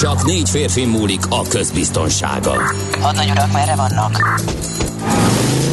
Csak négy férfi múlik a közbiztonsága. Hadnagy urak, merre vannak?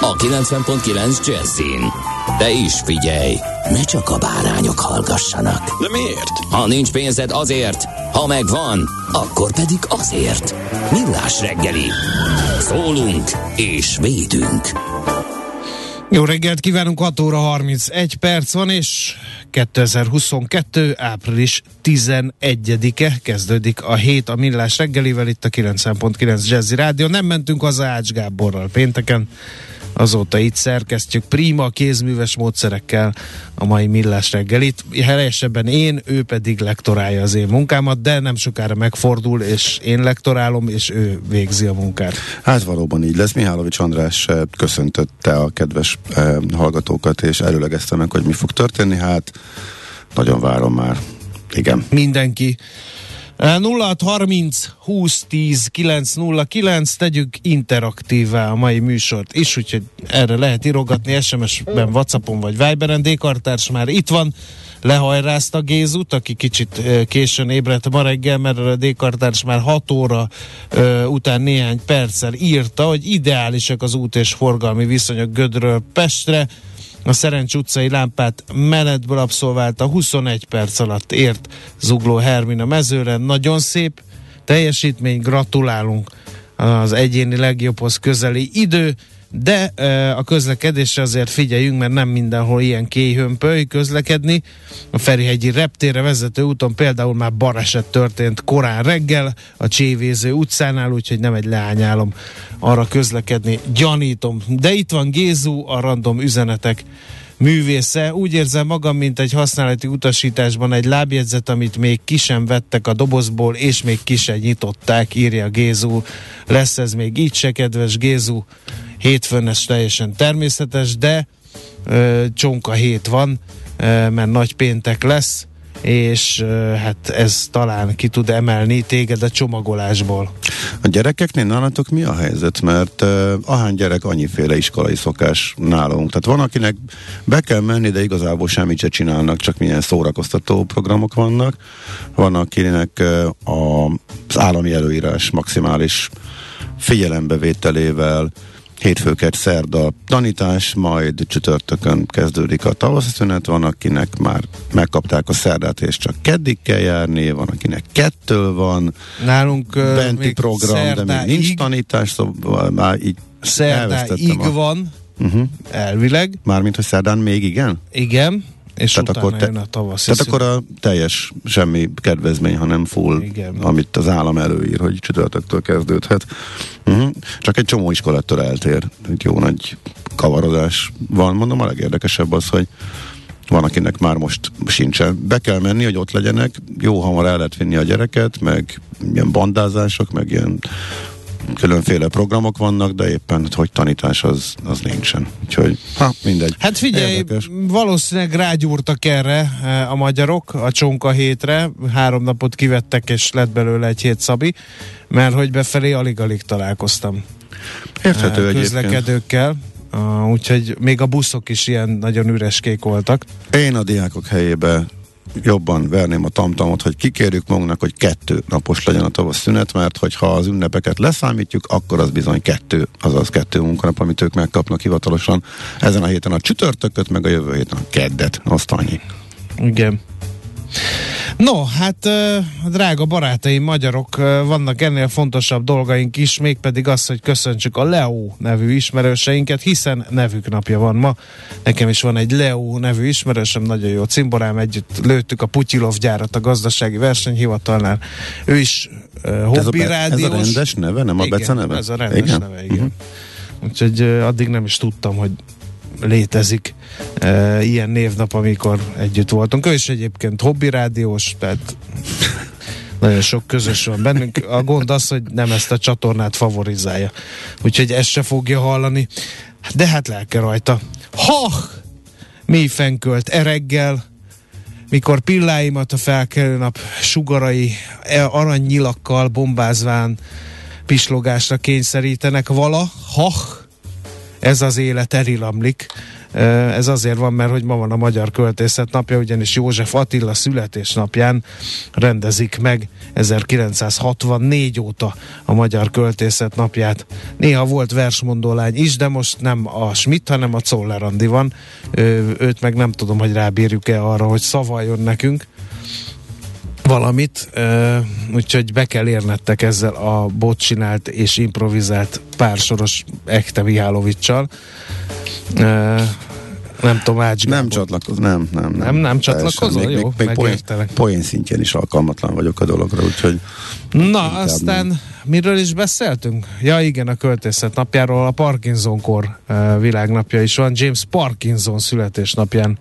a 90.9 Jazzin. De is figyelj, ne csak a bárányok hallgassanak. De miért? Ha nincs pénzed azért, ha megvan, akkor pedig azért. Millás reggeli. Szólunk és védünk. Jó reggelt kívánunk, 6 óra 31 perc van, és 2022. április 11-e kezdődik a hét a Millás reggelivel itt a 90.9 Jazzy Rádió. Nem mentünk az Ács Gáborral pénteken, azóta itt szerkesztjük prima kézműves módszerekkel a mai millás reggelit. Helyesebben én, ő pedig lektorálja az én munkámat, de nem sokára megfordul, és én lektorálom, és ő végzi a munkát. Hát valóban így lesz. Mihálovics András eh, köszöntötte a kedves eh, hallgatókat, és előlegezte meg, hogy mi fog történni. Hát nagyon várom már. Igen. Mindenki 0630 20 10 909 tegyük interaktívvá a mai műsort is, úgyhogy erre lehet írogatni SMS-ben, Whatsappon vagy Viberen. Dékartárs már itt van, lehajrázta Gézut, aki kicsit későn ébredt ma reggel, mert a Dékartárs már 6 óra ö, után néhány perccel írta, hogy ideálisak az út és forgalmi viszonyok Gödről Pestre, a Szerencs utcai lámpát menetből abszolválta, 21 perc alatt ért Zugló Hermina mezőre. Nagyon szép teljesítmény, gratulálunk az egyéni legjobbhoz közeli idő, de a közlekedésre azért figyeljünk, mert nem mindenhol ilyen kéhömpöly közlekedni. A Ferihegyi reptére vezető úton például már baleset történt korán reggel a Csévéző utcánál, úgyhogy nem egy leányálom arra közlekedni, gyanítom. De itt van Gézu, a random üzenetek művésze. Úgy érzem magam, mint egy használati utasításban egy lábjegyzet, amit még ki sem vettek a dobozból, és még ki sem nyitották, írja Gézu. Lesz ez még így se, kedves Gézu. Hétfőn ez teljesen természetes, de ö, csonka hét van, ö, mert nagy péntek lesz, és hát ez talán ki tud emelni téged a csomagolásból. A gyerekeknél nálatok mi a helyzet? Mert uh, ahány gyerek, annyiféle iskolai szokás nálunk. Tehát van, akinek be kell menni, de igazából semmit se csinálnak, csak milyen szórakoztató programok vannak. Van, akinek uh, a, az állami előírás maximális figyelembevételével hétfőket szerda tanítás, majd csütörtökön kezdődik a tavaszi szünet, van akinek már megkapták a szerdát, és csak keddig kell járni, van akinek kettő van, Nálunk benti még program, de még nincs tanítás, szóval már így Szerdáig a... van, uh-huh. elvileg. Mármint, hogy szerdán még igen? Igen, és tehát akkor te, a tavasz. Tehát akkor a teljes semmi kedvezmény, hanem full, Igen. amit az állam előír, hogy csütörtöktől kezdődhet. Uh-huh. Csak egy csomó iskolettől eltér. Egy jó nagy kavarodás van. Mondom, a legérdekesebb az, hogy van, akinek már most sincsen. Be kell menni, hogy ott legyenek. Jó hamar el lehet vinni a gyereket, meg ilyen bandázások, meg ilyen különféle programok vannak, de éppen, hogy tanítás az, az nincsen. Úgyhogy, ha, mindegy. Hát figyelj, Érdekes. valószínűleg rágyúrtak erre eh, a magyarok a csonka hétre, három napot kivettek, és lett belőle egy hét szabi, mert hogy befelé alig-alig találkoztam. Érthető eh, közlekedőkkel. Uh, úgyhogy még a buszok is ilyen nagyon üreskék voltak. Én a diákok helyébe jobban verném a tamtamot, hogy kikérjük magunknak, hogy kettő napos legyen a tavasz szünet, mert hogyha az ünnepeket leszámítjuk, akkor az bizony kettő, azaz kettő munkanap, amit ők megkapnak hivatalosan. Ezen a héten a csütörtököt, meg a jövő héten a keddet, azt annyi. Igen. No, hát drága barátaim, magyarok, vannak ennél fontosabb dolgaink is, mégpedig az, hogy köszöntsük a Leo nevű ismerőseinket, hiszen nevük napja van ma. Nekem is van egy Leo nevű ismerősöm, nagyon jó cimborám, együtt lőttük a Putyilov gyárat a gazdasági versenyhivatalnál. Ő is uh, hobbi ez a. Ez a rendes neve, nem a igen, Bece neve? ez a rendes igen? neve, igen. Uh-huh. Úgyhogy uh, addig nem is tudtam, hogy létezik e, ilyen névnap, amikor együtt voltunk. Ő is egyébként hobbi rádiós, tehát nagyon sok közös van bennünk. A gond az, hogy nem ezt a csatornát favorizálja. Úgyhogy ezt se fogja hallani. De hát lelke rajta. Ha! Mély fenkölt ereggel, mikor pilláimat a felkelő nap sugarai e, aranynyilakkal bombázván pislogásra kényszerítenek vala, ha ez az élet elilamlik. Ez azért van, mert hogy ma van a Magyar Költészet napja, ugyanis József Attila születésnapján rendezik meg 1964 óta a Magyar Költészet napját. Néha volt versmondó lány is, de most nem a Schmidt, hanem a Czoller van. Őt meg nem tudom, hogy rábírjuk-e arra, hogy szavaljon nekünk valamit, úgyhogy be kell érnettek ezzel a botcsinált és improvizált pársoros Ekte Mihálovicsal. Nem tudom, Ács Nem csatlakoz, nem, nem, nem. Nem, nem csatlakozol? Még, Jó, még, még poén, poén szintjén is alkalmatlan vagyok a dologra, úgyhogy... Na, aztán nem. miről is beszéltünk? Ja, igen, a költészet napjáról a Parkinson-kor uh, világnapja is van. James Parkinson születésnapján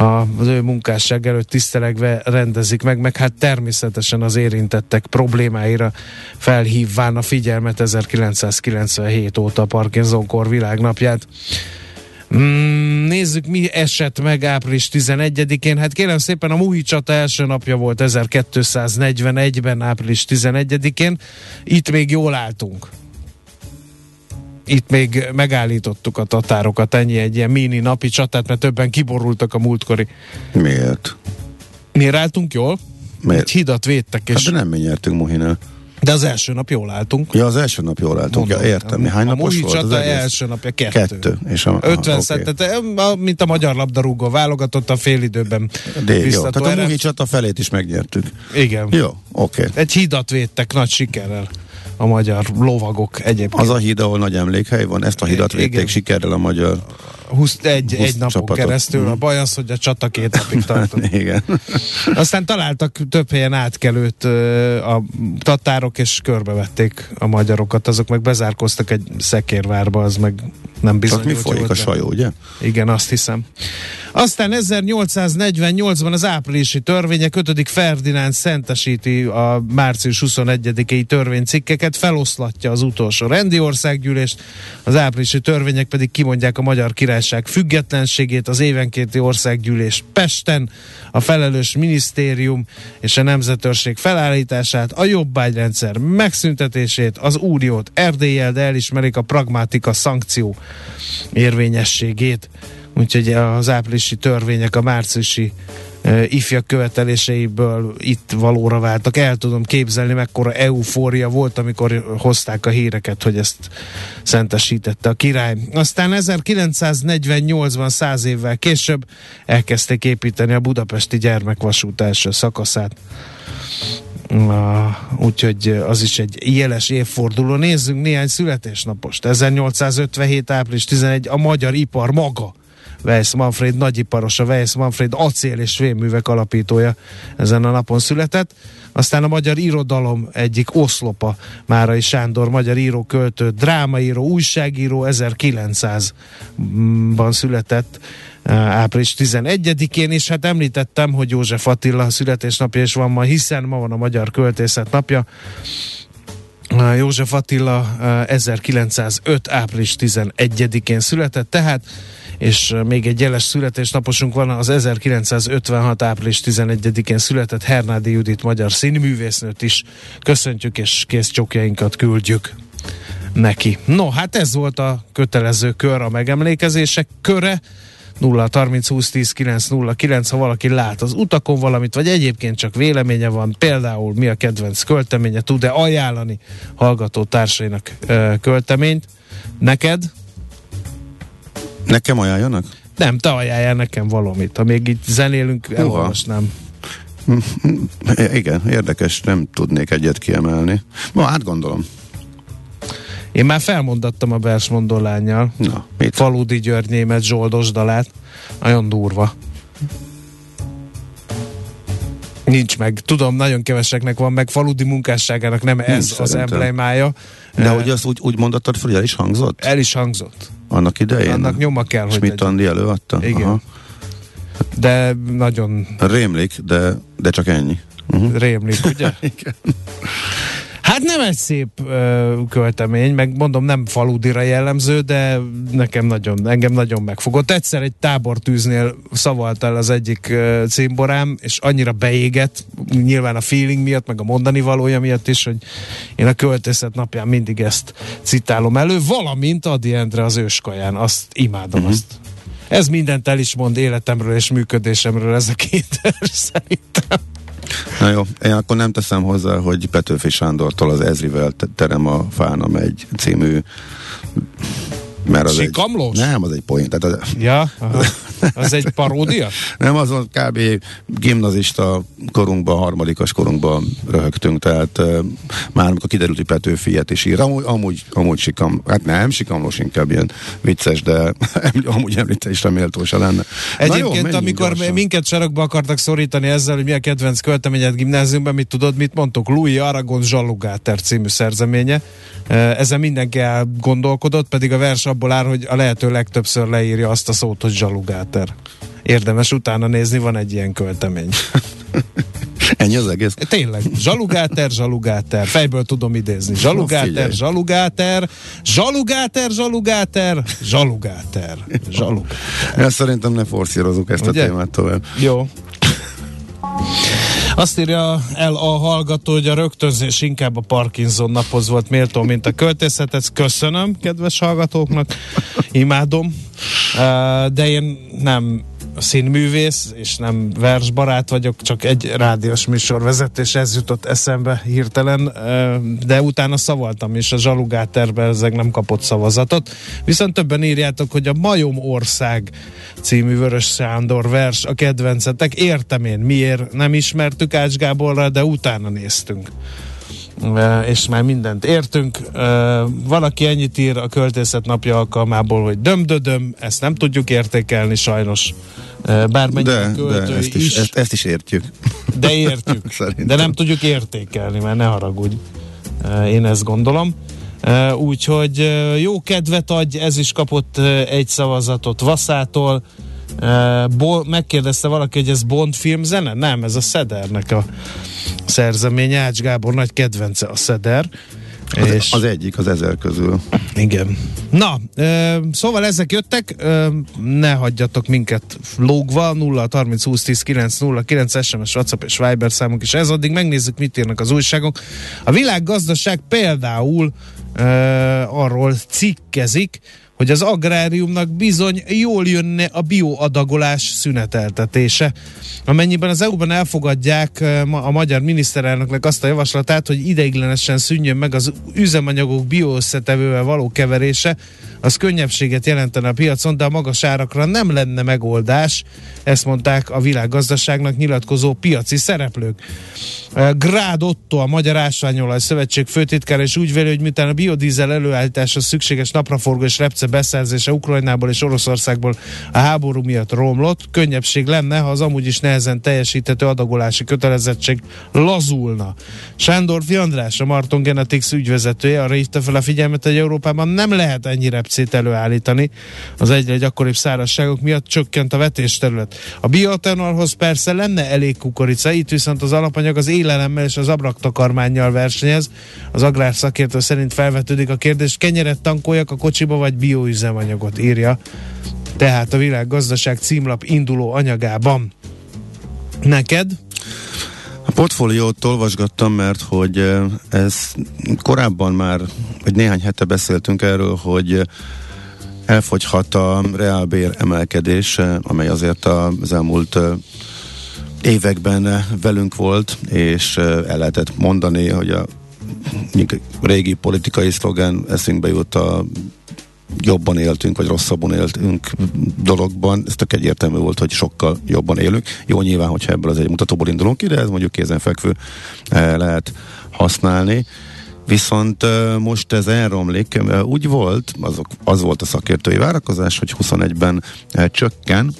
az ő munkásság előtt tisztelegve rendezik meg, meg hát természetesen az érintettek problémáira felhívván a figyelmet 1997 óta a Parkinson-kor világnapját. Mm, nézzük, mi esett meg április 11-én. Hát kérem szépen, a Muhi csata első napja volt 1241-ben, április 11-én. Itt még jól álltunk itt még megállítottuk a tatárokat, ennyi egy ilyen mini napi csatát, mert többen kiborultak a múltkori. Miért? Miért álltunk jól? Miért? Egy hidat védtek. És... Hát de nem mi nyertünk Muhinál. De az első nap jól álltunk. Ja, az első nap jól álltunk. Mondom, ja, értem. Hány a napos volt az egész? első napja kettő. Kettő. És a, 50 aha, okay. tehát, mint a magyar labdarúgó válogatott a fél időben. De jó, tehát a Muhi csata felét is megnyertük. Igen. Jó, oké. Okay. Egy hidat védtek nagy sikerrel a magyar lovagok egyébként. Az a híd, ahol nagy emlékhely van, ezt a hidat védték sikerrel a magyar 21 egy napon csapatot. keresztül. A baj az, hogy a csata két napig tartott. Igen. Aztán találtak több helyen átkelőt a tatárok, és körbevették a magyarokat. Azok meg bezárkoztak egy szekérvárba, az meg nem bizonyult. mi folyik a sajó, ugye? Igen, azt hiszem. Aztán 1848-ban az áprilisi törvények 5. Ferdinánd szentesíti a március 21-i törvénycikkeket, feloszlatja az utolsó rendi országgyűlést, az áprilisi törvények pedig kimondják a magyar királyság függetlenségét, az évenkénti országgyűlés Pesten, a felelős minisztérium és a nemzetőrség felállítását, a jobbágyrendszer megszüntetését, az úriót Erdélyel, de elismerik a pragmatika szankció érvényességét. Úgyhogy az áprilisi törvények a márciusi ifjak követeléseiből itt valóra váltak. El tudom képzelni, mekkora eufória volt, amikor hozták a híreket, hogy ezt szentesítette a király. Aztán 1948-ban, száz évvel később elkezdték építeni a budapesti gyermekvasút első szakaszát. Uh, úgyhogy az is egy jeles évforduló. Nézzünk néhány születésnapost. 1857. április 11. a magyar ipar maga Weiss Manfred nagyiparos, a Weiss Manfred acél és fémművek alapítója ezen a napon született. Aztán a magyar irodalom egyik oszlopa, Márai Sándor, magyar író, költő, drámaíró, újságíró, 1900-ban született eh, április 11-én, és hát említettem, hogy József Attila születésnapja is van ma, hiszen ma van a Magyar Költészet napja. Eh, József Attila 1905. Eh, április 11-én született, tehát és még egy jeles születésnaposunk van, az 1956. április 11-én született Hernádi Judit magyar színművésznőt is köszöntjük, és kész csokjainkat küldjük neki. No, hát ez volt a kötelező kör, a megemlékezések köre. 0 30 20 10 9 0 9, ha valaki lát az utakon valamit, vagy egyébként csak véleménye van, például mi a kedvenc költeménye, tud-e ajánlani hallgató társainak ö, költeményt. Neked? Nekem ajánljanak? Nem, te ajánljál nekem valamit. Ha még itt zenélünk, elolvasnám. Igen, érdekes, nem tudnék egyet kiemelni. Ma átgondolom. Én már felmondattam a versmondó lányjal. Na, mit? Faludi György német zsoldos dalát. Nagyon durva. Nincs meg. Tudom, nagyon keveseknek van meg. Faludi munkásságának nem ez Nincs az emblémája. De Eh, hogy azt úgy, úgy mondottad fel, hogy el is hangzott? El is hangzott. Annak idején? Annak nyoma kell, hogy legyen. Andi előadta? Igen. De nagyon Rémlik, de, de csak ennyi. Uh-huh. rémlik, ugye? Hát nem egy szép ö, költemény, meg mondom, nem faludira jellemző, de nekem nagyon, engem nagyon megfogott. Egyszer egy tábortűznél szavalt el az egyik ö, címborám, és annyira beégett, nyilván a feeling miatt, meg a mondani valója miatt is, hogy én a költészet napján mindig ezt citálom elő, valamint Adi Endre az őskaján, azt imádom, uh-huh. azt ez mindent el is mond életemről és működésemről ez a két szerintem. Na jó, én akkor nem teszem hozzá, hogy Petőfi Sándortól az Ezrivel te- terem a fána megy című mert az Sikamlós? egy, nem, az egy poén. Tehát az, Ja, aha. az egy paródia? nem, azon kb. gimnazista korunkban, harmadikos korunkban röhögtünk, tehát uh, már amikor kiderült, hogy Petőfi ilyet is ír, amúgy, amúgy, amúgy sikam, hát nem, sikamlós inkább ilyen vicces, de amúgy említésre méltósa lenne. Na jó, Egyébként, menjünk amikor gyorsan. minket sarokba akartak szorítani ezzel, hogy mi a kedvenc költeményed gimnáziumban, mit tudod, mit mondtuk? Louis Aragon Zsalugáter című szerzeménye. Ezen mindenki elgondolkodott, pedig a vers abból áll, hogy a lehető legtöbbször leírja azt a szót, hogy Zsalugáter. Érdemes utána nézni, van egy ilyen költemény. Ennyi az egész. Tényleg, zsalugáter, zsalugáter, fejből tudom idézni. Zsalugáter, zsalugáter, zsalugáter, zsalugáter, zsalugáter, zsalugáter. Ezt szerintem ne forszírozunk ezt Ugye? a témát tovább. Jó. Azt írja el a hallgató, hogy a rögtönzés inkább a Parkinson naphoz volt méltó, mint a költészet. Ezt köszönöm, kedves hallgatóknak. Imádom. De én nem színművész, és nem versbarát vagyok, csak egy rádiós műsorvezetés, ez jutott eszembe hirtelen, de utána szavaltam, és a Zsalugáterben ezek nem kapott szavazatot. Viszont többen írjátok, hogy a Majom Ország című Vörös Sándor vers a kedvencetek. Értem én, miért nem ismertük Ács Gáborra, de utána néztünk. És már mindent értünk. Valaki ennyit ír a költészet napja alkalmából, hogy dömdödöm, ezt nem tudjuk értékelni sajnos. Bármennyire De, de ezt is, ezt, ezt is értjük. de értjük. De nem tudjuk értékelni, mert ne haragudj. Én ezt gondolom. Úgyhogy jó kedvet adj, ez is kapott egy szavazatot Vaszától. Bo- megkérdezte valaki, hogy ez Bond filmzene? Nem, ez a Szedernek a szerzeménye. Ács Gábor nagy kedvence a Szeder. Az, és az egyik az ezer közül. igen. Na, ö, szóval ezek jöttek, ö, ne hagyjatok minket lógva, 0 30 20 10 9 0 9 SMS, WhatsApp és Viber számunk is ez, addig megnézzük, mit írnak az újságok. A világgazdaság például ö, arról cikkezik, hogy az agráriumnak bizony jól jönne a bioadagolás szüneteltetése. Amennyiben az EU-ban elfogadják eh, a magyar miniszterelnöknek azt a javaslatát, hogy ideiglenesen szűnjön meg az üzemanyagok bioösszetevővel való keverése, az könnyebbséget jelentene a piacon, de a magas árakra nem lenne megoldás, ezt mondták a világgazdaságnak nyilatkozó piaci szereplők. Eh, Grád Otto, a Magyar Ásványolaj Szövetség főtitkára is úgy véli, hogy miután a biodízel előállítása szükséges napraforgó és repce beszerzése Ukrajnából és Oroszországból a háború miatt romlott, könnyebbség lenne, ha az amúgy is nehezen teljesíthető adagolási kötelezettség lazulna. Sándor András, a Marton Genetics ügyvezetője arra hívta fel a figyelmet, hogy Európában nem lehet ennyi repcét előállítani. Az egyre gyakoribb szárazságok miatt csökkent a vetésterület. A bioetanolhoz persze lenne elég kukorica, itt viszont az alapanyag az élelemmel és az abraktakarmánnyal versenyez. Az agrárszakértő szerint felvetődik a kérdés, kenyeret tankoljak a kocsiba, vagy bioüzemanyagot írja. Tehát a világgazdaság címlap induló anyagában. Neked? A portfóliót olvasgattam, mert hogy eh, ez korábban már, vagy néhány hete beszéltünk erről, hogy elfogyhat a reálbér emelkedés, amely azért az elmúlt eh, években eh, velünk volt, és el lehetett mondani, hogy a régi politikai szlogen eszünkbe jut a jobban éltünk, vagy rosszabban éltünk dologban, ez tök egyértelmű volt, hogy sokkal jobban élünk. Jó, nyilván, hogyha ebből az egy mutatóból indulunk ki, de ez mondjuk kézenfekvő lehet használni. Viszont most ez elromlik. Úgy volt, azok, az volt a szakértői várakozás, hogy 21-ben csökken,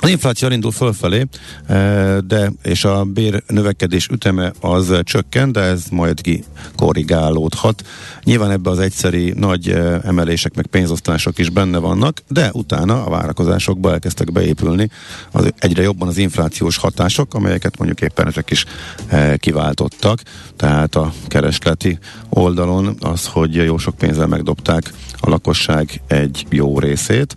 az infláció indul fölfelé, eh, de és a bér növekedés üteme az csökken, de ez majd ki korrigálódhat. Nyilván ebbe az egyszeri nagy eh, emelések meg pénzosztások is benne vannak, de utána a várakozásokba elkezdtek beépülni az egyre jobban az inflációs hatások, amelyeket mondjuk éppen ezek is eh, kiváltottak. Tehát a keresleti oldalon az, hogy jó sok pénzzel megdobták a lakosság egy jó részét.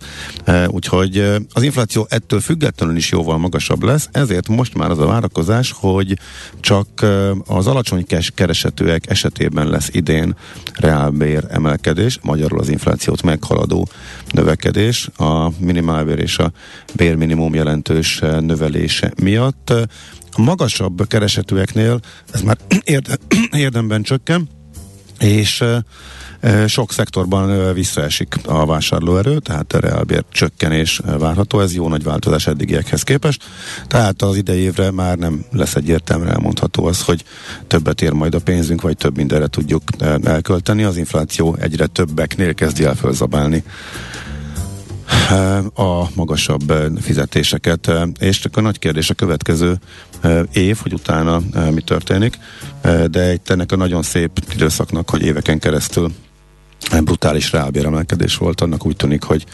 Úgyhogy az infláció ettől függetlenül is jóval magasabb lesz, ezért most már az a várakozás, hogy csak az alacsony keresetőek esetében lesz idén reálbér emelkedés, magyarul az inflációt meghaladó növekedés, a minimálbér és a bérminimum jelentős növelése miatt. A magasabb keresetőeknél ez már érdemben csökken, és sok szektorban visszaesik a vásárlóerő, tehát reálbér csökkenés várható, ez jó nagy változás eddigiekhez képest. Tehát az idei évre már nem lesz egyértelműen elmondható az, hogy többet ér majd a pénzünk, vagy több mindenre tudjuk elkölteni. Az infláció egyre többeknél kezdi el fölzabálni a magasabb fizetéseket. És csak a nagy kérdés a következő év, hogy utána mi történik, de egy ennek a nagyon szép időszaknak, hogy éveken keresztül brutális reálbéremelkedés volt, annak úgy tűnik, hogy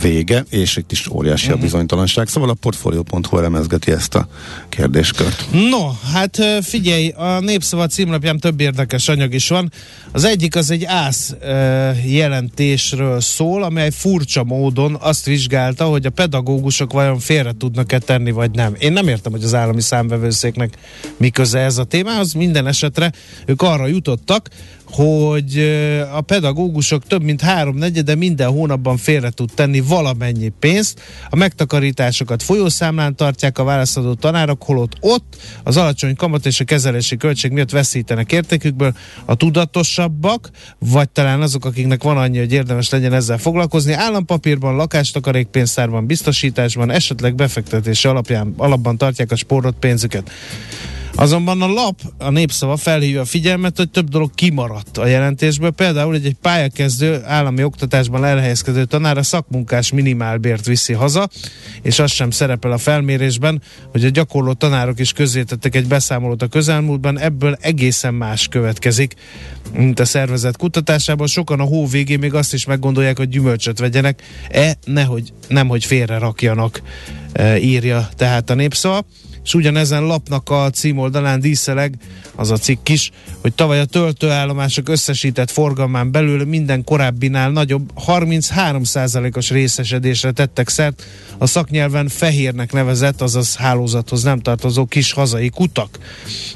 vége, és itt is óriási uh-huh. a mhm. bizonytalanság. Szóval a Portfolio.hu elemezgeti ezt a kérdéskört. No, hát figyelj, a Népszava címlapján több érdekes anyag is van. Az egyik az egy ász jelentésről szól, amely furcsa módon azt vizsgálta, hogy a pedagógusok vajon félre tudnak-e tenni, vagy nem. Én nem értem, hogy az állami számvevőszéknek mi köze ez a témához. Minden esetre ők arra jutottak, hogy a pedagógusok több mint három negyede minden hónapban félre tud tenni valamennyi pénzt, a megtakarításokat folyószámlán tartják a válaszadó tanárok, holott ott az alacsony kamat és a kezelési költség miatt veszítenek értékükből a tudatosabbak, vagy talán azok, akiknek van annyi, hogy érdemes legyen ezzel foglalkozni, állampapírban, lakástakarékpénztárban, biztosításban, esetleg befektetési alapján, alapban tartják a spórot pénzüket. Azonban a lap, a népszava felhívja a figyelmet, hogy több dolog kimaradt a jelentésből. Például, hogy egy pályakezdő állami oktatásban elhelyezkedő tanár a szakmunkás minimálbért viszi haza, és az sem szerepel a felmérésben, hogy a gyakorló tanárok is közzétettek egy beszámolót a közelmúltban, ebből egészen más következik, mint a szervezet kutatásában. Sokan a hó végén még azt is meggondolják, hogy gyümölcsöt vegyenek, e nehogy, nemhogy félre rakjanak, e, írja tehát a népszava és ugyanezen lapnak a címoldalán díszeleg az a cikk is, hogy tavaly a töltőállomások összesített forgalmán belül minden korábbinál nagyobb 33%-os részesedésre tettek szert a szaknyelven fehérnek nevezett, azaz hálózathoz nem tartozó kis hazai kutak.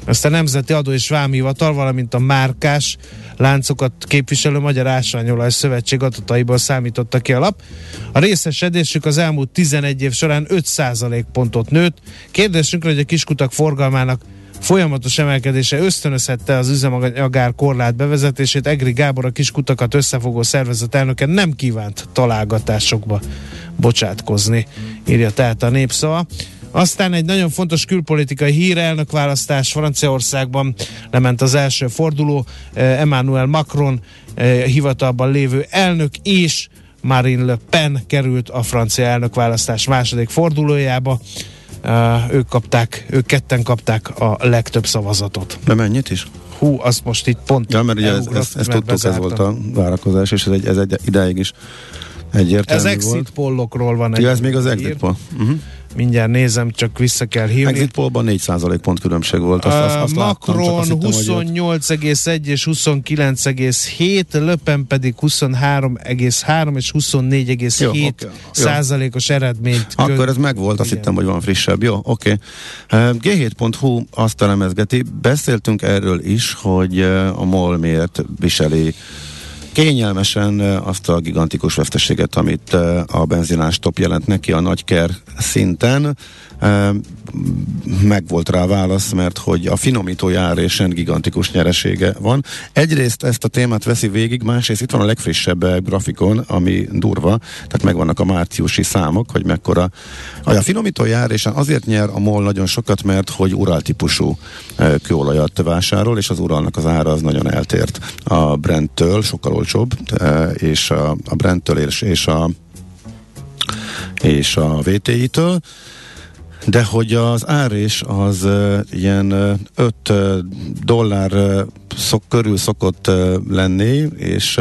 Ezt a Nemzeti Adó és Vámhivatal, valamint a márkás láncokat képviselő Magyar Ásványolaj Szövetség adataiból számította ki a lap. A részesedésük az elmúlt 11 év során 5% pontot nőtt. Kérdésünkre, hogy a kiskutak forgalmának folyamatos emelkedése ösztönözhette az üzemagár korlát bevezetését. Egri Gábor a kiskutakat összefogó szervezet elnöke nem kívánt találgatásokba bocsátkozni, írja tehát a népszava. Aztán egy nagyon fontos külpolitikai hír, elnökválasztás Franciaországban lement az első forduló. Eh, Emmanuel Macron eh, hivatalban lévő elnök és Marine Le Pen került a francia elnökválasztás második fordulójába. Uh, ők kapták, ők ketten kapták a legtöbb szavazatot. De mennyit is? Hú, azt most itt pont Ja, mert ugye ezt, ezt, ezt tudtuk, ez volt a várakozás, és ez egy, ez egy ideig is egyértelmű Ez exit volt. pollokról van egy. Ja, ez még az exit poll. Uh-huh. Mindjárt nézem, csak vissza kell hívni. Exit pollban 4 pont különbség volt. Azt, azt, azt Macron 28,1 és 29,7, Löpen pedig 23,3 és 24,7 okay, százalékos eredményt. Akkor ez megvolt, azt hittem, hogy van frissebb. Jó, oké. Okay. G7.hu azt elemezgeti. Beszéltünk erről is, hogy a MOL miért viseli kényelmesen azt a gigantikus veszteséget, amit a benzinás top jelent neki a nagyker szinten. Meg volt rá válasz, mert hogy a finomító járésen gigantikus nyeresége van. Egyrészt ezt a témát veszi végig, másrészt itt van a legfrissebb grafikon, ami durva, tehát megvannak a márciusi számok, hogy mekkora. A finomító járésen azért nyer a MOL nagyon sokat, mert hogy Ural típusú kőolajat vásárol, és az Uralnak az ára az nagyon eltért a Brenttől, sokkal olcsóbb, és a, a Brenttől és, és a és a VTI-től, de hogy az árés az ilyen uh, 5 uh, dollár szok, körül szokott lenni, és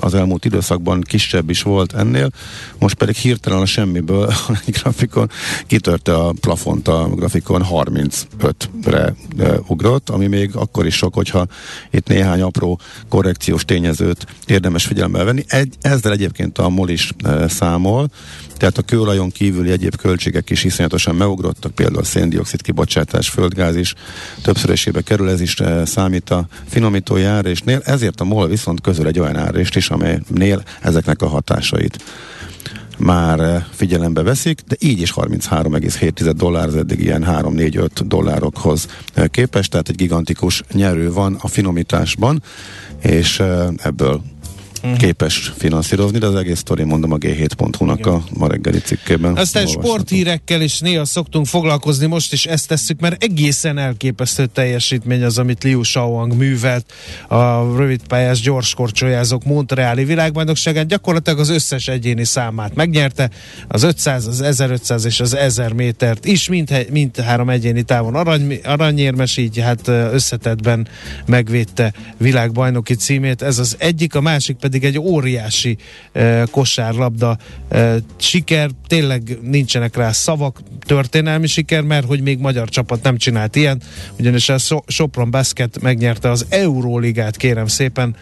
az elmúlt időszakban kisebb is volt ennél, most pedig hirtelen a semmiből egy grafikon kitörte a plafont a grafikon 35-re uh, ugrott, ami még akkor is sok, hogyha itt néhány apró korrekciós tényezőt érdemes figyelembe venni. Egy, ezzel egyébként a MOL is számol, tehát a kőolajon kívüli egyéb költségek is iszonyatosan megugrottak, például a széndiokszid kibocsátás, földgáz is többszörösébe kerül, ez is számít a finomító járésnél, ezért a MOL viszont közül egy olyan árést is, amelynél ezeknek a hatásait már eh, figyelembe veszik, de így is 33,7 dollár, az eddig ilyen 3-4-5 dollárokhoz eh, képest, tehát egy gigantikus nyerő van a finomításban, és ebből uh-huh. képes finanszírozni, de az egész sztori mondom a G7.hu-nak a ma reggeli cikkében. Aztán sporthírekkel is néha szoktunk foglalkozni, most is ezt tesszük, mert egészen elképesztő teljesítmény az, amit Liu Shaoang művelt a rövidpályás gyorskorcsolyázók Montreali világbajnokságán, gyakorlatilag az összes egyéni számát megnyerte, az 500, az 1500 és az 1000 métert is, mind, mind három egyéni távon arany, aranyérmes, így hát összetetben megvédte világbajnoki címét. Ez az egyik, a másik pedig egy óriási kosárlabda siker, tényleg nincsenek rá szavak, történelmi siker, mert hogy még magyar csapat nem csinált ilyen, ugyanis a Sopron Basket megnyerte az Euróligát, kérem szépen,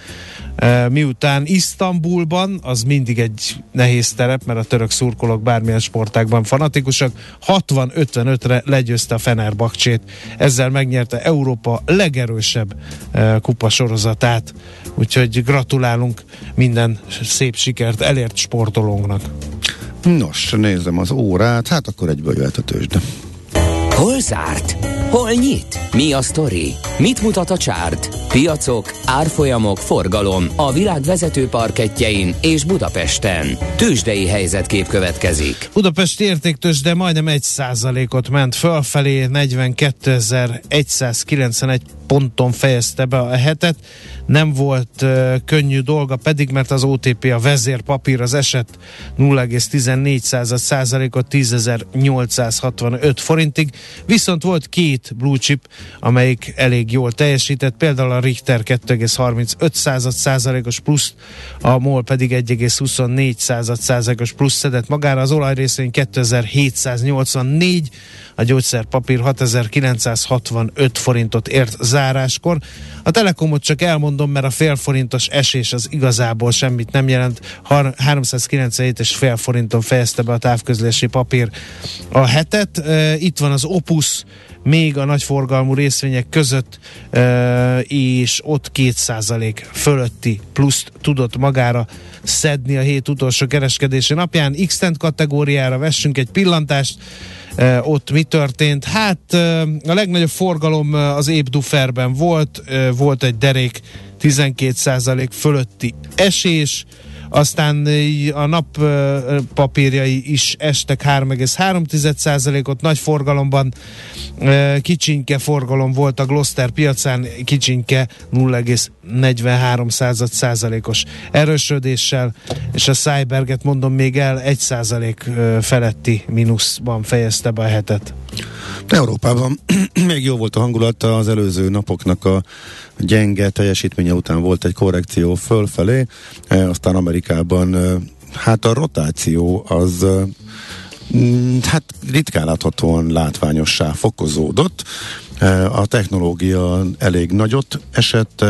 miután Isztambulban, az mindig egy nehéz terep, mert a török szurkolók bármilyen sportákban fanatikusak, 60-55-re legyőzte a Fenerbahcsét, ezzel megnyerte Európa legerősebb uh, kupasorozatát, úgyhogy gratulálunk minden szép sikert elért sportolónknak. Nos, nézem az órát, hát akkor egyből jöhet a tőzsde. Hol zárt? Hol nyit? Mi a sztori? Mit mutat a csárt? Piacok, árfolyamok, forgalom a világ vezető parketjein és Budapesten. Tőzsdei helyzetkép következik. Budapest értéktőzsde majdnem 1 ot ment fölfelé, 42.191 ponton fejezte be a hetet. Nem volt uh, könnyű dolga pedig, mert az OTP a vezérpapír az eset 0,14 százalékot 10.865 forintig, viszont volt két blue chip, amelyik elég jól teljesített, például a Richter 2,35 százalékos plusz, a MOL pedig 1,24 százalékos plusz szedett magára, az olajrészvény 2784, a gyógyszerpapír 6965 forintot ért záráskor. A Telekomot csak elmondom, mert a fél forintos esés az igazából semmit nem jelent. 397 és fél forinton fejezte be a távközlési papír a hetet. Itt van az Opus, még a nagyforgalmú részvények között, és ott 2% fölötti pluszt tudott magára szedni a hét utolsó kereskedési napján. x kategóriára vessünk egy pillantást, ott mi történt? Hát a legnagyobb forgalom az Ébduferben volt, volt egy derék 12% fölötti esés, aztán a nap papírjai is estek 3,3%-ot, nagy forgalomban kicsinke forgalom volt a Gloster piacán, kicsinke 0,43 százalékos erősödéssel, és a Cyberget mondom még el 1 százalék feletti mínuszban fejezte be a hetet. Európában még jó volt a hangulat, az előző napoknak a gyenge teljesítménye után volt egy korrekció fölfelé, e, aztán Amerikában hát a rotáció az hát ritkán láthatóan látványossá fokozódott. A technológia elég nagyot esett,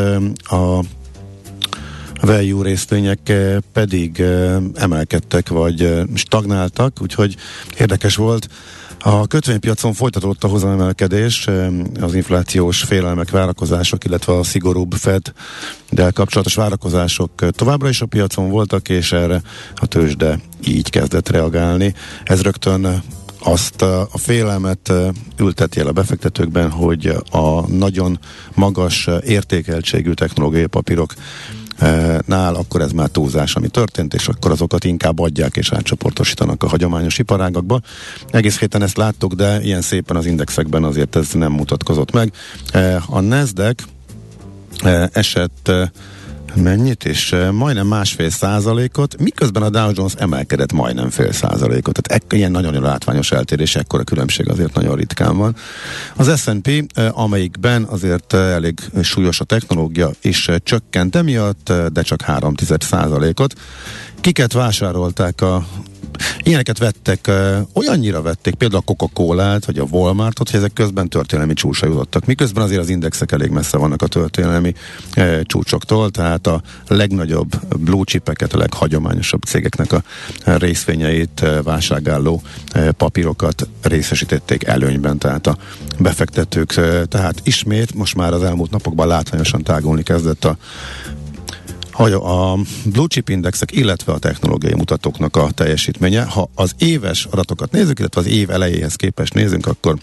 a value részvények pedig emelkedtek, vagy stagnáltak, úgyhogy érdekes volt a kötvénypiacon folytatódott a hozamemelkedés, az inflációs félelmek, várakozások, illetve a szigorúbb Fed, de kapcsolatos várakozások továbbra is a piacon voltak, és erre a tőzsde így kezdett reagálni. Ez rögtön azt a félelmet ülteti el a befektetőkben, hogy a nagyon magas értékeltségű technológiai papírok nál, akkor ez már túlzás, ami történt, és akkor azokat inkább adják és átcsoportosítanak a hagyományos iparágakba. Egész héten ezt láttuk, de ilyen szépen az indexekben azért ez nem mutatkozott meg. A Nasdaq esett mennyit, és majdnem másfél százalékot, miközben a Dow Jones emelkedett majdnem fél százalékot. Tehát ek, ilyen nagyon látványos eltérés, ekkora különbség azért nagyon ritkán van. Az S&P, amelyikben azért elég súlyos a technológia, és csökkent emiatt, de csak 3 százalékot. Kiket vásárolták a Ilyeneket vettek, olyannyira vették, például a Coca-Colát, vagy a Walmartot, hogy ezek közben történelmi csúcsra jutottak. Miközben azért az indexek elég messze vannak a történelmi csúcsoktól, tehát a legnagyobb blue chipeket, a leghagyományosabb cégeknek a részvényeit, válságálló papírokat részesítették előnyben, tehát a befektetők, tehát ismét most már az elmúlt napokban látványosan tágulni kezdett a a blue chip indexek, illetve a technológiai mutatóknak a teljesítménye, ha az éves adatokat nézzük, illetve az év elejéhez képest nézzünk, akkor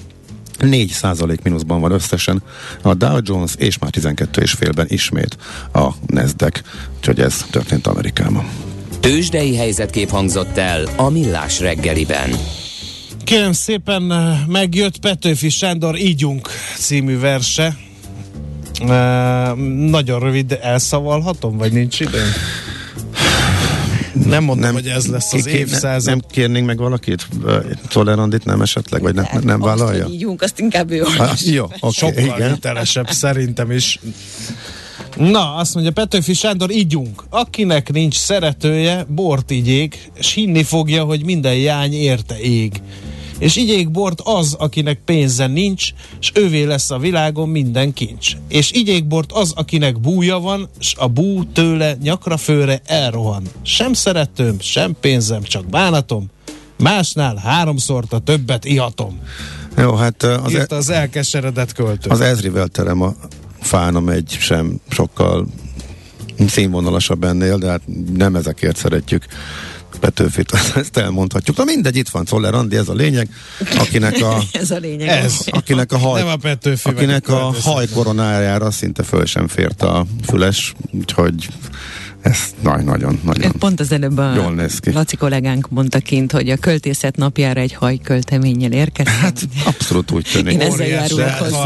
4 százalék mínuszban van összesen a Dow Jones, és már 12 és félben ismét a Nasdaq, úgyhogy ez történt Amerikában. Tőzsdei helyzetkép hangzott el a Millás reggeliben. Kérem szépen, megjött Petőfi Sándor Ígyunk című verse, nagyon rövid, de elszavalhatom, vagy nincs idő? Nem mondom, nem, hogy ez lesz az évszázad. Nem, nem kérnénk meg valakit? Tolerandit nem esetleg? Vagy nem, nem, nem vállalja? Azt, ígyunk, azt inkább ő ha, Jó, okay, Sokkal igen. hitelesebb szerintem is. Na, azt mondja Petőfi Sándor, ígyunk. Akinek nincs szeretője, bort igyék, és hinni fogja, hogy minden jány érte ég és igyék bort az, akinek pénze nincs, és ővé lesz a világon minden kincs. És igyék bort az, akinek búja van, és a bú tőle nyakra főre elrohan. Sem szeretőm, sem pénzem, csak bánatom, másnál háromszor a többet ihatom. Jó, hát az, Írta az elkeseredett költő. Az ezrivel terem a fánom egy sem sokkal színvonalasabb ennél, de hát nem ezekért szeretjük Petőfit, ezt elmondhatjuk. Na mindegy, itt van Czoller Andi, ez a lényeg, akinek a, ez a lényeg. Ez, akinek a haj, nem a Petőfi akinek a haj koronájára szinte föl sem fért a füles, úgyhogy ez nagy, nagyon, nagyon Pont az előbb a jól néz ki. Laci kollégánk mondta kint, hogy a költészet napjára egy hajkölteménnyel érkeztem. Hát abszolút úgy tűnik. Én ezzel járulok hozzá.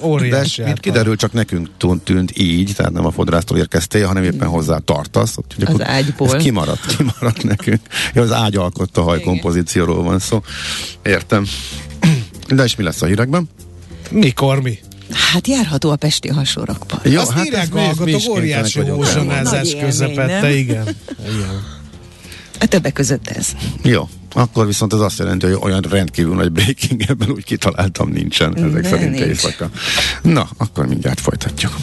Hallás, De kiderül, csak nekünk tűnt így, tehát nem a fodrásztól érkeztél, hanem éppen hozzá tartasz. Úgyhogy az ágyból. Ez kimaradt, kimaradt nekünk. Ja, az ágy alkotta a hajkompozícióról van szó. Értem. De és mi lesz a hírekben? Mikor mi? Hát járható a Pesti hasonrakban. Jó, Azt hát írják a hallgatók, óriási hózsonázás közepette, igen. igen. A többek között ez. Jó, akkor viszont ez azt jelenti, hogy olyan rendkívül nagy breaking ebben úgy kitaláltam nincsen, ezek De szerint nincs. éjszaka. Na, akkor mindjárt folytatjuk.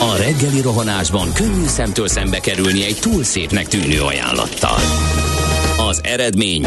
A reggeli rohanásban könnyű szemtől szembe kerülni egy túl szépnek tűnő ajánlattal. Az eredmény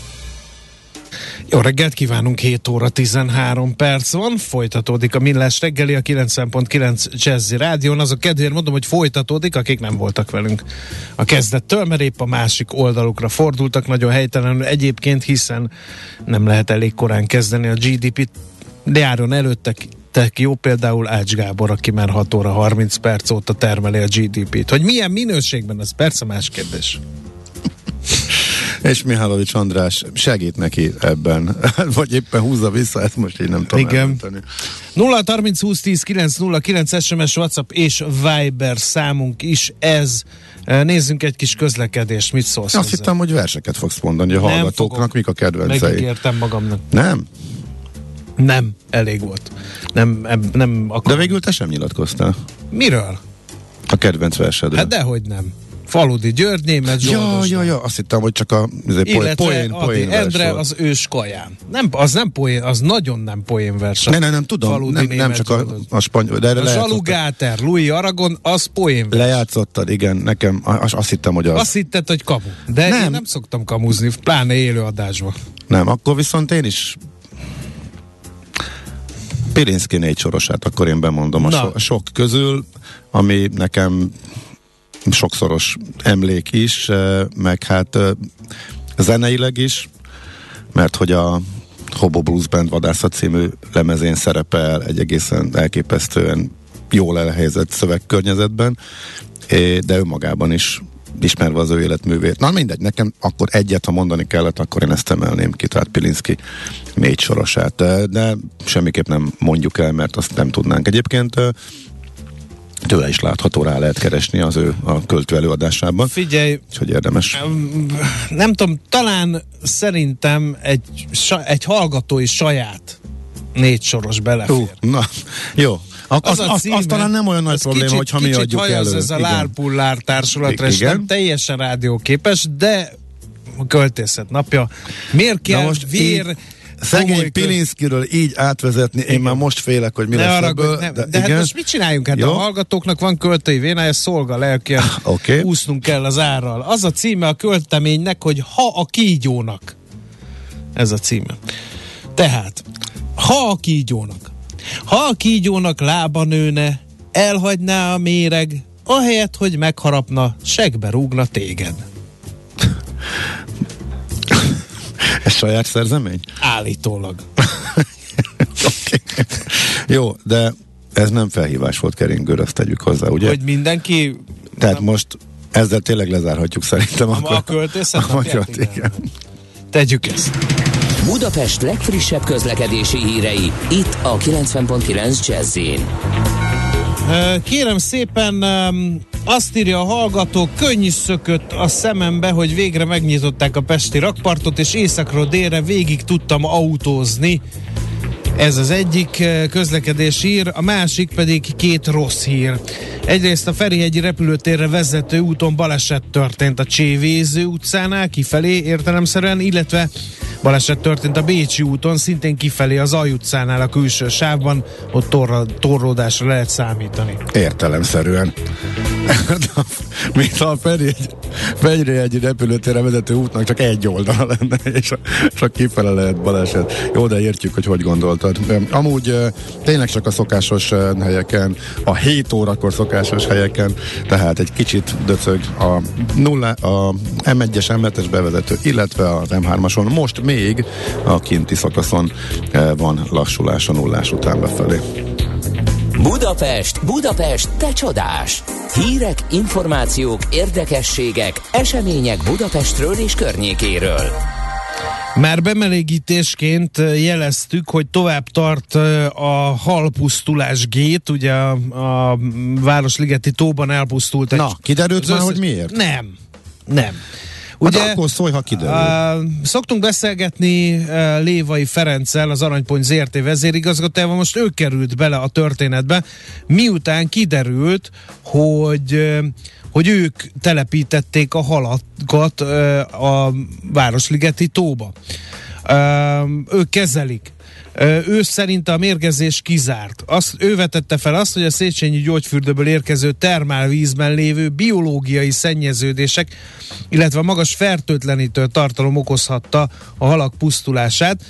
Jó reggelt kívánunk, 7 óra 13 perc van, folytatódik a Millás reggeli a 9.9 Jazzy Rádión. Az a kedvéért mondom, hogy folytatódik, akik nem voltak velünk a kezdettől, mert épp a másik oldalukra fordultak, nagyon helytelenül egyébként, hiszen nem lehet elég korán kezdeni a GDP-t, de járon előttek tek jó például Ács Gábor, aki már 6 óra 30 perc óta termeli a GDP-t. Hogy milyen minőségben, az persze más kérdés. És Mihálovics András segít neki ebben, vagy éppen húzza vissza, ezt most így nem tudom Igen. elmondani. 0 30 20 10 909 SMS, WhatsApp és Viber számunk is ez. Eh, Nézzünk egy kis közlekedést, mit szólsz Azt hozzá? hittem, hogy verseket fogsz mondani, a Nem hallgatóknak fogok. mik a kedvencei. Megígértem magamnak. Nem? Nem, elég volt. Nem, nem De akarom. végül te sem nyilatkoztál Miről? a kedvenc versedről. Hát dehogy nem. Faludi György, német Ja, ja, ja, azt hittem, hogy csak a poén, poén, poén Endre az ős kaján. Nem, az nem poén, az nagyon nem poén vers. Ne, ne, nem tudom, Faludi nem, nem csak a, a spanyol, de A lejátszottad. Zsalugáter, Louis Aragon, az poén vers. Lejátszottad, igen, nekem azt, azt hittem, hogy az. Azt hitted, hogy kamu. De nem. én Nem. nem szoktam kamuzni, pláne élőadásban. Nem, akkor viszont én is Pirinszki négy sorosát, akkor én bemondom a, so, a sok közül, ami nekem sokszoros emlék is, eh, meg hát eh, zeneileg is, mert hogy a Hobo Blues Band vadászat című lemezén szerepel egy egészen elképesztően jól elhelyezett szövegkörnyezetben, eh, de önmagában is ismerve az ő életművét. Na mindegy, nekem akkor egyet, ha mondani kellett, akkor én ezt emelném ki, tehát Pilinszki négy sorosát. De, semmiképp nem mondjuk el, mert azt nem tudnánk. Egyébként tőle is látható, rá lehet keresni az ő a költő előadásában, Figyelj, úgyhogy érdemes. nem tudom, talán szerintem egy, egy hallgatói saját négy soros belefér. Hú, na, jó. A- Az, az, az, címe, az talán nem olyan nagy az probléma, kicsit, hogyha mi kicsit adjuk hajaz elő. ez a. Lárpullár társulatra, és nem teljesen rádióképes, de a költészet napja. Miért kell Na most vér... így Szegény Pilinszkiről így átvezetni, én már most félek, hogy mi Ne lesz haragudj, ebből. nem, de, de hát igen. most mit csináljunk? Hát Jó. a hallgatóknak van költői vénája, szolga lelkén, Oké. úsznunk kell az árral. Az a címe a költeménynek, hogy Ha a kígyónak. Ez a címe. Tehát, ha a kígyónak, ha a kígyónak lába nőne, elhagyná a méreg, ahelyett, hogy megharapna, segbe rúgna téged. Ez saját szerzemény? Állítólag. Oké. Jó, de ez nem felhívás volt keringőre, azt tegyük hozzá, ugye? Hogy mindenki Tehát most ezzel tényleg lezárhatjuk szerintem. a, akkor a költészet a magyart, igen. Tegyük ezt. Budapest legfrissebb közlekedési hírei, itt a 90.9 jazz Kérem szépen, azt írja a hallgató, könny is szökött a szemembe, hogy végre megnyitották a Pesti rakpartot, és északról délre végig tudtam autózni. Ez az egyik közlekedés hír, a másik pedig két rossz hír. Egyrészt a Ferihegyi repülőtérre vezető úton baleset történt a Csévéző utcánál, kifelé értelemszerűen, illetve baleset történt a Bécsi úton, szintén kifelé az Aj utcánál a külső sávban, ott torra, torlódásra lehet számítani. Értelemszerűen. Mint a Ferihegy repülőtérre vezető útnak csak egy oldala lenne, és a kifele lehet baleset. Jó, de értjük, hogy hogy gondoltad. Amúgy tényleg csak a szokásos helyeken, a 7 órakor szokásos helyeken, tehát egy kicsit döcög a, nulla, a M1-es, M7-es bevezető, illetve az M3-ason. Most még a kinti szakaszon eh, van lassulás a nullás után befelé. Budapest, Budapest, te csodás! Hírek, információk, érdekességek, események Budapestről és környékéről. Már bemelegítésként ö, jeleztük, hogy tovább tart ö, a halpusztulás gét, ugye a, a Városligeti tóban elpusztult egy... Na, kiderült már, hogy miért? Nem, nem. Ugye, hát akkor szólj, ha kiderül. Uh, szoktunk beszélgetni uh, Lévai Ferenccel, az Aranypont ZRT vezérigazgatójával, most ő került bele a történetbe, miután kiderült, hogy uh, hogy ők telepítették a halakat uh, a Városligeti tóba. Uh, ők kezelik. Ő szerint a mérgezés kizárt. Azt, ő vetette fel azt, hogy a Széchenyi gyógyfürdőből érkező termálvízben lévő biológiai szennyeződések, illetve a magas fertőtlenítő tartalom okozhatta a halak pusztulását.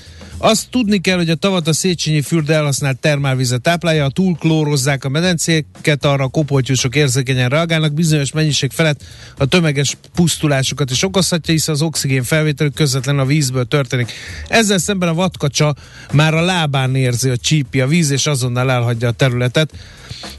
Azt tudni kell, hogy a tavat a Széchenyi fürde elhasznált termálvizet táplálja, ha túlklórozzák a medencéket, arra a kopoltyúsok érzékenyen reagálnak, bizonyos mennyiség felett a tömeges pusztulásokat is okozhatja, hiszen az oxigén felvételük közvetlenül a vízből történik. Ezzel szemben a vadkacsa már a lábán érzi, hogy csípi a víz, és azonnal elhagyja a területet.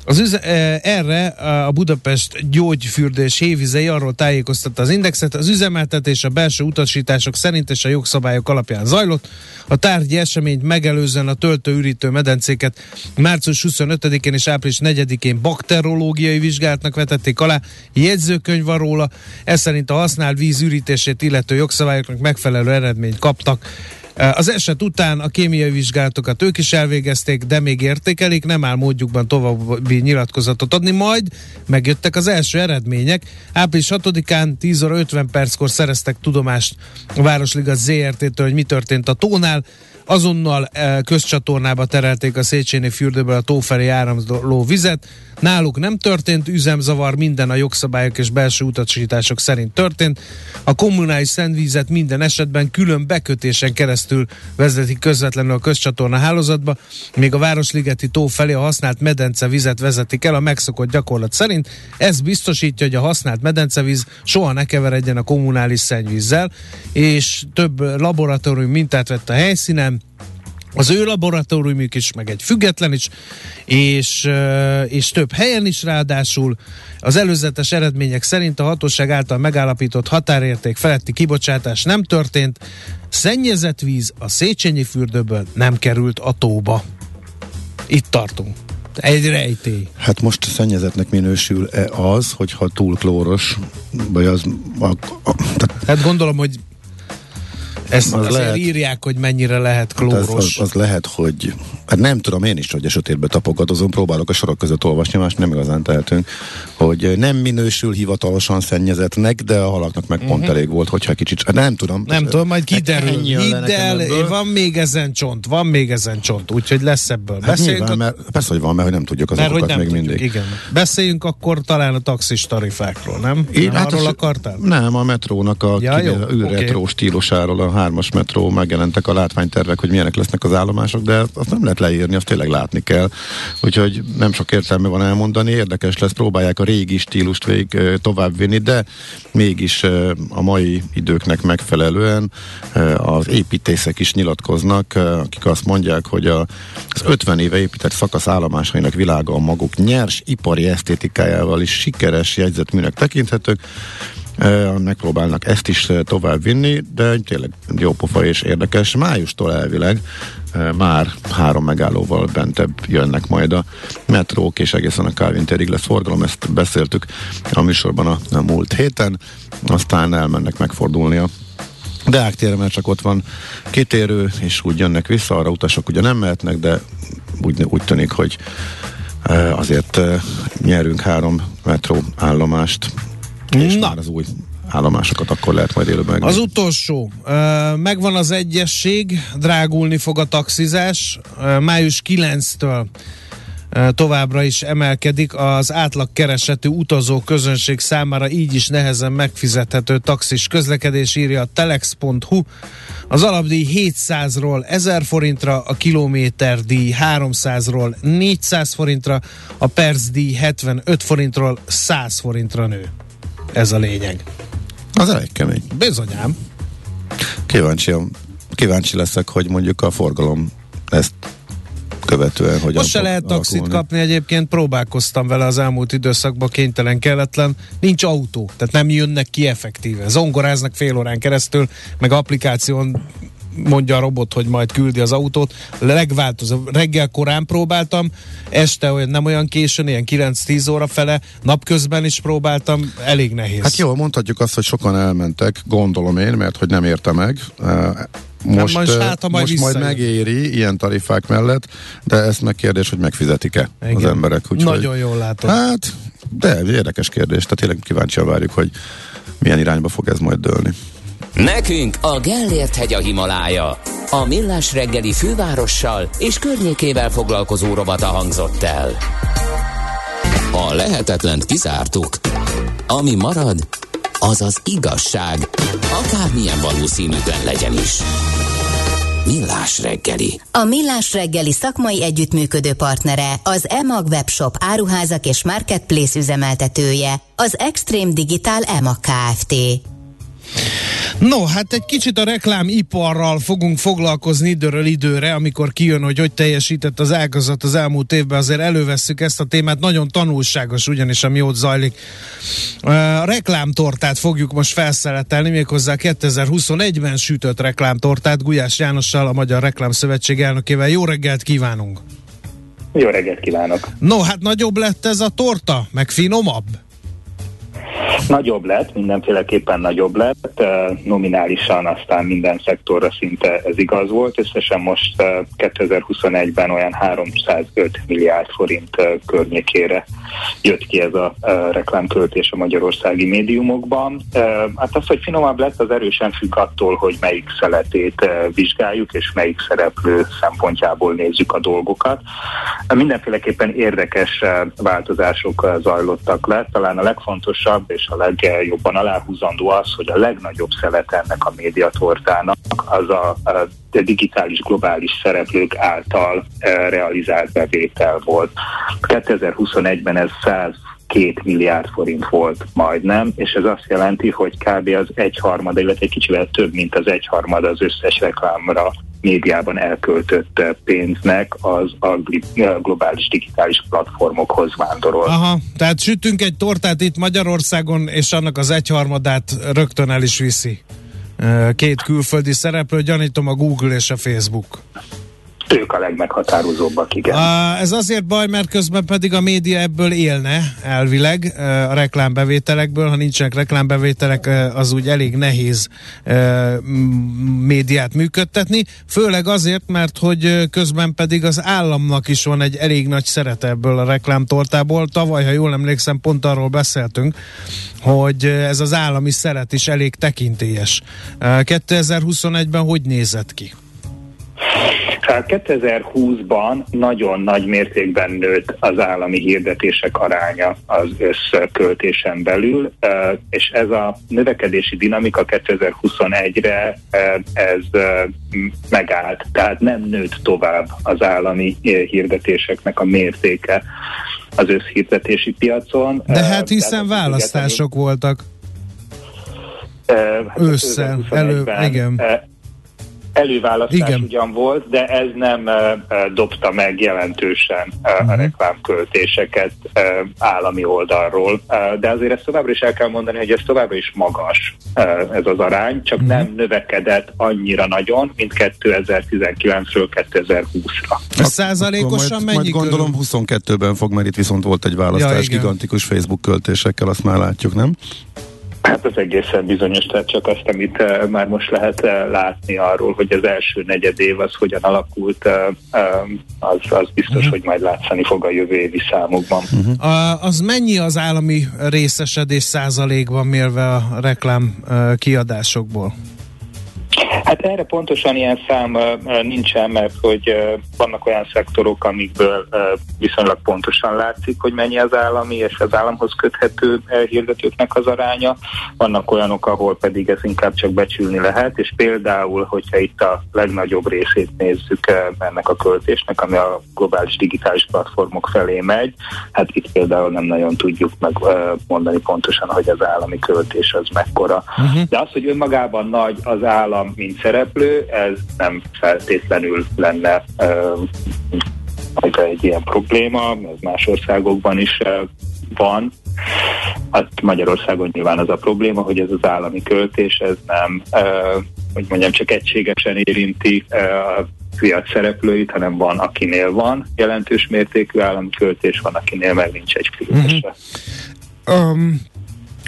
Az üze- e, erre a Budapest gyógyfürdés hévizei arról tájékoztatta az indexet, az üzemeltetés a belső utasítások szerint és a jogszabályok alapján zajlott. A tárgyi eseményt megelőzően a töltő-ürítő medencéket március 25-én és április 4-én bakterológiai vizsgálatnak vetették alá. Jegyzőkönyv van róla, ez szerint a használt víz ürítését illető jogszabályoknak megfelelő eredményt kaptak. Az eset után a kémiai vizsgálatokat ők is elvégezték, de még értékelik, nem áll módjukban további nyilatkozatot adni, majd megjöttek az első eredmények. Április 6-án 10 óra 50 perckor szereztek tudomást a Városliga ZRT-től, hogy mi történt a tónál. Azonnal közcsatornába terelték a Széchenyi fürdőből a tó felé áramló vizet. Náluk nem történt üzemzavar, minden a jogszabályok és belső utasítások szerint történt. A kommunális szennyvízet minden esetben külön bekötésen keresztül vezetik közvetlenül a közcsatorna hálózatba, még a Városligeti tó felé a használt medence vizet vezetik el a megszokott gyakorlat szerint. Ez biztosítja, hogy a használt medencevíz soha ne keveredjen a kommunális szennyvízzel, és több laboratórium mintát vett a helyszínen, az ő laboratóriumjuk is, meg egy független is, és, és több helyen is ráadásul az előzetes eredmények szerint a hatóság által megállapított határérték feletti kibocsátás nem történt, szennyezett víz a Széchenyi fürdőből nem került a tóba. Itt tartunk. Egy rejtély. Hát most szennyezetnek minősül-e az, hogyha túl klóros, vagy az... A, a, tehát hát gondolom, hogy ezt az lehet, írják, hogy mennyire lehet klóros. Hát az, az, az lehet, hogy hát nem tudom én is, hogy a sötétbe tapogatózom, próbálok a sorok között olvasni, más nem igazán tehetünk, hogy nem minősül hivatalosan szennyezetnek, de a halaknak meg pont uh-huh. elég volt, hogyha kicsit, hát nem tudom. Nem tudom, majd kiderül. Hidd el, van még ezen csont, van még ezen csont, úgyhogy lesz ebből. Hát nyilván, a... mert, persze, hogy van, mert hogy nem tudjuk az mert, nem még tudjuk, mindig. Igen. Beszéljünk akkor talán a taxis tarifákról, nem? Én, nem hát arról akartál? Nem, a metrónak a ja, űrretró okay. stílusáról, a hármas metró megjelentek a látványtervek, hogy milyenek lesznek az állomások, de azt nem lehet leírni, azt tényleg látni kell. Úgyhogy nem sok értelme van elmondani, érdekes lesz, próbálják a régi stílust végig továbbvinni, de mégis a mai időknek megfelelően az építészek is nyilatkoznak, akik azt mondják, hogy az 50 éve épített szakasz állomásainak világa a maguk nyers ipari esztétikájával is sikeres jegyzetműnek tekinthetők, megpróbálnak ezt is tovább vinni, de tényleg jó pofa és érdekes. Májustól elvileg már három megállóval bentebb jönnek majd a metrók, és egészen a Calvin térig lesz forgalom, ezt beszéltük a műsorban a, múlt héten, aztán elmennek megfordulni a Deák téren, mert csak ott van kitérő, és úgy jönnek vissza, arra utasok ugye nem mehetnek, de úgy, úgy tűnik, hogy azért nyerünk három metró állomást és Na. már az új állomásokat akkor lehet majd élőben Az utolsó. Megvan az egyesség, drágulni fog a taxizás. Május 9-től továbbra is emelkedik az átlagkeresetű utazó közönség számára így is nehezen megfizethető taxis közlekedés írja a telex.hu. Az alapdíj 700-ról 1000 forintra, a kilométerdíj 300-ról 400 forintra, a percdíj 75 forintról 100 forintra nő. Ez a lényeg. Az elég kemény. Bizonyám. Kíváncsi, kíváncsi leszek, hogy mondjuk a forgalom ezt követően hogy Most se lehet taxit alakulni. kapni, egyébként próbálkoztam vele az elmúlt időszakban, kénytelen, kelletlen. Nincs autó, tehát nem jönnek ki effektíve. Zongoráznak fél órán keresztül, meg applikáción mondja a robot, hogy majd küldi az autót. Legváltozó. Reggel korán próbáltam, este olyan nem olyan későn, ilyen 9-10 óra fele, napközben is próbáltam, elég nehéz. Hát jó, mondhatjuk azt, hogy sokan elmentek, gondolom én, mert hogy nem érte meg. Most, most, hát, majd, most majd megéri ilyen tarifák mellett, de ez meg kérdés, hogy megfizetik-e Igen. az emberek. Úgyhogy, Nagyon jól látom. Hát, de érdekes kérdés, tehát tényleg kíváncsian várjuk, hogy milyen irányba fog ez majd dőlni. Nekünk a Gellért hegy a Himalája. A millás reggeli fővárossal és környékével foglalkozó robata hangzott el. A lehetetlent kizártuk. Ami marad, az az igazság, akármilyen valószínűtlen legyen is. Millás reggeli. A Millás reggeli szakmai együttműködő partnere az EMAG webshop áruházak és marketplace üzemeltetője, az Extreme Digital EMAG Kft. No, hát egy kicsit a reklámiparral fogunk foglalkozni időről időre, amikor kijön, hogy hogy teljesített az ágazat az elmúlt évben, azért elővesszük ezt a témát, nagyon tanulságos ugyanis, ami ott zajlik. A reklámtortát fogjuk most felszeletelni, méghozzá 2021-ben sütött reklámtortát Gulyás Jánossal, a Magyar Reklámszövetség elnökével. Jó reggelt kívánunk! Jó reggelt kívánok! No, hát nagyobb lett ez a torta, meg finomabb? Nagyobb lett, mindenféleképpen nagyobb lett, nominálisan aztán minden szektorra szinte ez igaz volt, összesen most 2021-ben olyan 305 milliárd forint környékére jött ki ez a reklámköltés a magyarországi médiumokban. Hát az, hogy finomabb lett, az erősen függ attól, hogy melyik szeletét vizsgáljuk, és melyik szereplő szempontjából nézzük a dolgokat. Mindenféleképpen érdekes változások zajlottak le, talán a legfontosabb és a legjobban aláhúzandó az, hogy a legnagyobb szelet ennek a médiatortának az a, a digitális globális szereplők által e, realizált bevétel volt. 2021-ben ez 100 két milliárd forint volt majdnem, és ez azt jelenti, hogy kb. az egyharmada, illetve egy kicsivel több, mint az egyharmada az összes reklámra médiában elköltött pénznek az a globális digitális platformokhoz vándorol. Aha, tehát sütünk egy tortát itt Magyarországon, és annak az egyharmadát rögtön el is viszi. Két külföldi szereplő, gyanítom a Google és a Facebook ők a legmeghatározóbbak, igen. Ez azért baj, mert közben pedig a média ebből élne elvileg, a reklámbevételekből. Ha nincsenek reklámbevételek, az úgy elég nehéz médiát működtetni. Főleg azért, mert hogy közben pedig az államnak is van egy elég nagy szerete ebből a reklámtortából. Tavaly, ha jól emlékszem, pont arról beszéltünk, hogy ez az állami szeret is elég tekintélyes. 2021-ben hogy nézett ki? Tehát 2020-ban nagyon nagy mértékben nőtt az állami hirdetések aránya az összköltésen belül, és ez a növekedési dinamika 2021-re ez megállt, tehát nem nőtt tovább az állami hirdetéseknek a mértéke az összhirdetési piacon. De hát hiszen választások voltak. Hát Ősszel, elő, igen előválasztás Igen. ugyan volt, de ez nem dobta meg jelentősen a mhm. reklámköltéseket állami oldalról. De azért ezt továbbra is el kell mondani, hogy ez továbbra is magas ez az arány, csak uh-huh. nem növekedett annyira nagyon, mint 2019-ről 2020-ra. A százalékosan mennyi? Majd gondolom 22-ben fog, mert itt viszont volt egy választás ja, gigantikus Facebook költésekkel, azt már látjuk, nem? Hát az egészen bizonyos, tehát csak azt, amit uh, már most lehet uh, látni arról, hogy az első negyed év az hogyan alakult, uh, az, az biztos, uh-huh. hogy majd látszani fog a jövő évi számokban. Uh-huh. Uh, az mennyi az állami részesedés százalékban mérve a reklám kiadásokból? Hát erre pontosan ilyen szám nincsen, mert hogy vannak olyan szektorok, amikből viszonylag pontosan látszik, hogy mennyi az állami és az államhoz köthető hirdetőknek az aránya. Vannak olyanok, ahol pedig ez inkább csak becsülni lehet, és például, hogyha itt a legnagyobb részét nézzük ennek a költésnek, ami a globális digitális platformok felé megy, hát itt például nem nagyon tudjuk megmondani pontosan, hogy az állami költés az mekkora. Uh-huh. De az, hogy önmagában nagy az állam, mint szereplő, ez nem feltétlenül lenne egy ilyen probléma, ez más országokban is van. Hát Magyarországon nyilván az a probléma, hogy ez az állami költés, ez nem, hogy mondjam, csak egységesen érinti a piac szereplőit, hanem van, akinél van jelentős mértékű állami költés, van, akinél meg nincs egy filmese. Uh-huh. Um,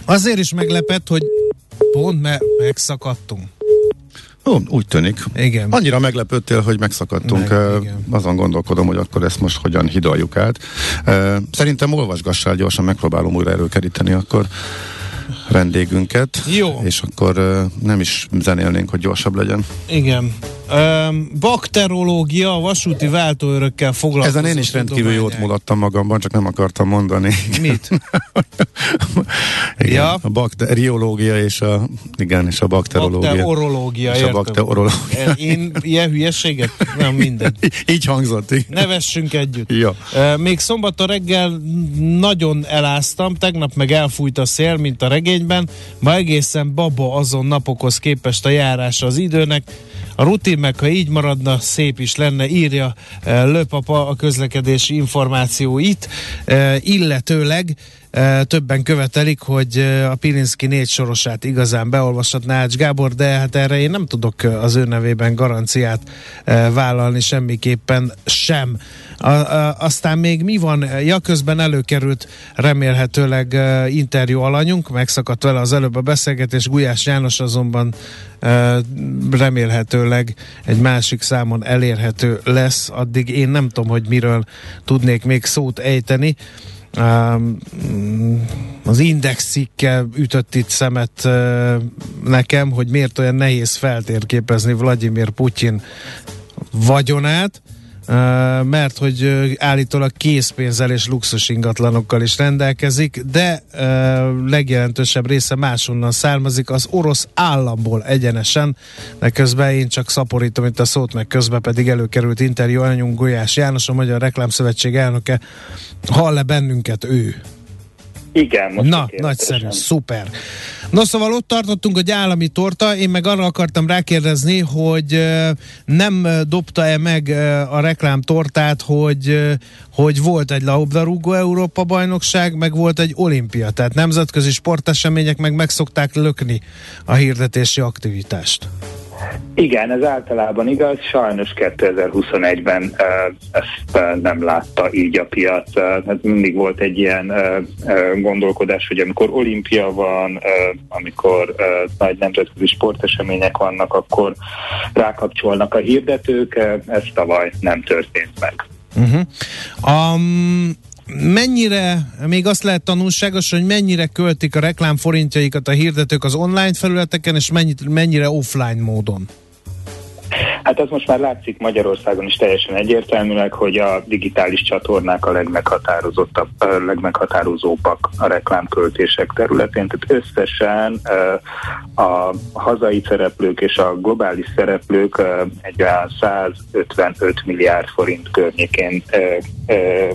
azért is meglepett, hogy pont me- megszakadtunk. Ó, úgy tűnik. Igen. Annyira meglepődtél, hogy megszakadtunk. Meg, igen. Azon gondolkodom, hogy akkor ezt most hogyan hidaljuk át. Szerintem olvasgassál gyorsan, megpróbálom újra előkeríteni akkor vendégünket. Jó. És akkor nem is zenélnénk, hogy gyorsabb legyen. Igen. Um, bakterológia, vasúti váltóörökkel foglalkozó. Ezen én is rendkívül jót mulattam magamban, csak nem akartam mondani. Mit? igen, ja. A bakteriológia és a, igen, és a bakterológia. Bakterológia, és értem. a bakterológia. Én ilyen hülyeséget? Nem, mindegy. Így hangzott. Igen. Nevessünk együtt. Ja. Uh, még szombaton reggel nagyon eláztam, tegnap meg elfújt a szél, mint a regény napfényben, ma egészen baba azon napokhoz képest a járása az időnek, a rutin meg, ha így maradna, szép is lenne, írja uh, Löpapa a közlekedési információit, uh, illetőleg többen követelik, hogy a Pilinszki négy sorosát igazán beolvashatná Ács Gábor, de hát erre én nem tudok az ő nevében garanciát vállalni semmiképpen sem. A, a, aztán még mi van? Ja, közben előkerült remélhetőleg interjú alanyunk, megszakadt vele az előbb a beszélgetés, Gulyás János azonban remélhetőleg egy másik számon elérhető lesz, addig én nem tudom, hogy miről tudnék még szót ejteni az index cikke ütött itt szemet nekem, hogy miért olyan nehéz feltérképezni Vladimir Putyin vagyonát, mert hogy állítólag készpénzzel és luxus ingatlanokkal is rendelkezik, de legjelentősebb része máshonnan származik, az orosz államból egyenesen, de közben én csak szaporítom itt a szót, meg közben pedig előkerült interjú anyunk Gulyás János, a Magyar Reklámszövetség elnöke, hall-e bennünket ő? Igen, most Na, nagyszerű, szuper. No, szóval ott tartottunk, hogy állami torta, én meg arra akartam rákérdezni, hogy nem dobta-e meg a reklám tortát, hogy, hogy volt egy labdarúgó Európa bajnokság, meg volt egy olimpia, tehát nemzetközi sportesemények meg megszokták lökni a hirdetési aktivitást. Igen, ez általában igaz, sajnos 2021-ben ezt nem látta így a piac. Hát mindig volt egy ilyen gondolkodás, hogy amikor olimpia van, amikor nagy nemzetközi sportesemények vannak, akkor rákapcsolnak a hirdetők, ez tavaly nem történt meg. Uh-huh. Um, mennyire, még azt lehet tanulságos, hogy mennyire költik a reklámforintjaikat a hirdetők az online felületeken, és mennyire, mennyire offline módon? Hát az most már látszik Magyarországon is teljesen egyértelműleg, hogy a digitális csatornák a legmeghatározottabb, legmeghatározóbbak a reklámköltések területén. Tehát összesen a hazai szereplők és a globális szereplők egy olyan 155 milliárd forint környékén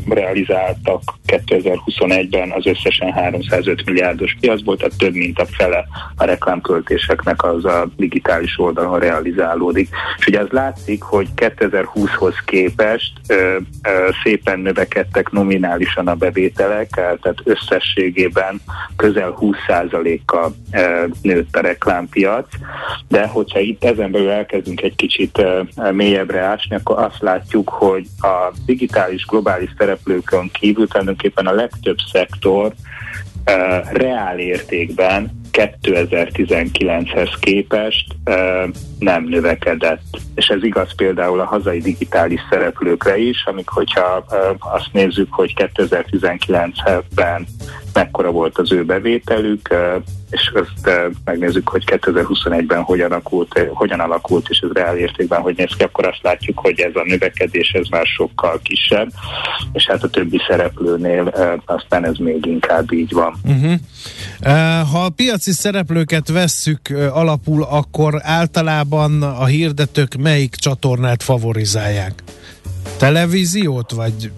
realizáltak 2021-ben az összesen 305 milliárdos piacból, tehát több mint a fele a reklámköltéseknek az a digitális oldalon realizálódik. És ugye az látszik, hogy 2020-hoz képest ö, ö, szépen növekedtek nominálisan a bevételek, tehát összességében közel 20%-kal nőtt a reklámpiac, de hogyha itt ezen belül elkezdünk egy kicsit ö, mélyebbre ásni, akkor azt látjuk, hogy a digitális globális szereplőkön kívül tulajdonképpen a legtöbb szektor reál értékben 2019-hez képest nem növekedett. És ez igaz például a hazai digitális szereplőkre is, amik hogyha azt nézzük, hogy 2019-ben mekkora volt az ő bevételük, és ezt megnézzük, hogy 2021-ben hogyan alakult, hogyan alakult, és ez reál értékben hogy néz ki, akkor azt látjuk, hogy ez a növekedés ez már sokkal kisebb, és hát a többi szereplőnél aztán ez még inkább így van. Uh-huh. Ha a piaci szereplőket vesszük alapul, akkor általában a hirdetők melyik csatornát favorizálják? Televíziót, vagy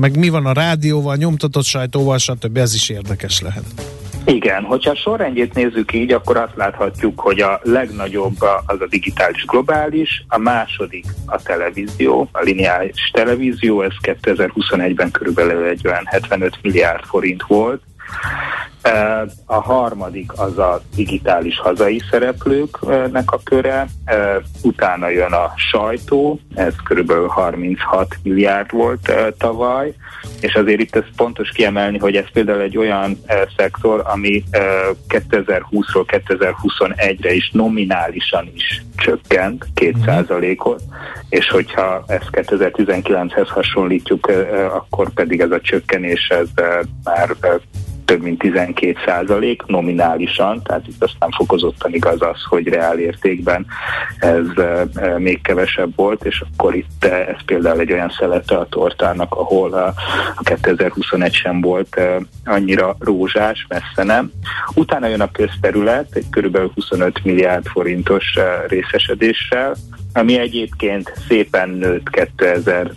meg mi van a rádióval, nyomtatott sajtóval, stb. Ez is érdekes lehet. Igen, hogyha a sorrendjét nézzük így, akkor azt láthatjuk, hogy a legnagyobb az a digitális globális, a második a televízió, a lineáris televízió, ez 2021-ben körülbelül egy olyan 75 milliárd forint volt, a harmadik az a digitális hazai szereplőknek a köre, utána jön a sajtó, ez körülbelül 36 milliárd volt tavaly, és azért itt ez pontos kiemelni, hogy ez például egy olyan szektor, ami 2020-ról 2021-re is nominálisan is csökkent 2%-ot, és hogyha ezt 2019-hez hasonlítjuk, akkor pedig ez a csökkenés ez már több mint 12 százalék nominálisan, tehát itt aztán fokozottan igaz az, hogy reál értékben ez még kevesebb volt, és akkor itt ez például egy olyan szelete a tortának, ahol a, a 2021 sem volt annyira rózsás, messze nem. Utána jön a közterület, egy kb. 25 milliárd forintos részesedéssel, ami egyébként szépen nőtt 2000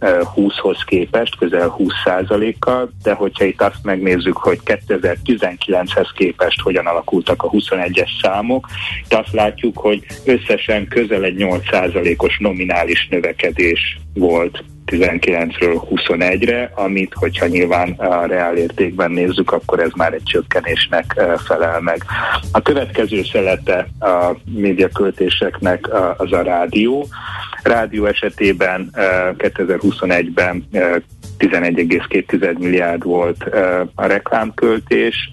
2020-hoz képest közel 20%-kal, de hogyha itt azt megnézzük, hogy 2019-hez képest hogyan alakultak a 21-es számok, itt azt látjuk, hogy összesen közel egy 8%-os nominális növekedés volt 19-ről 21-re, amit, hogyha nyilván a reál értékben nézzük, akkor ez már egy csökkenésnek felel meg. A következő szelete a médiaköltéseknek az a rádió. Rádió esetében 2021-ben 11,2 milliárd volt a reklámköltés,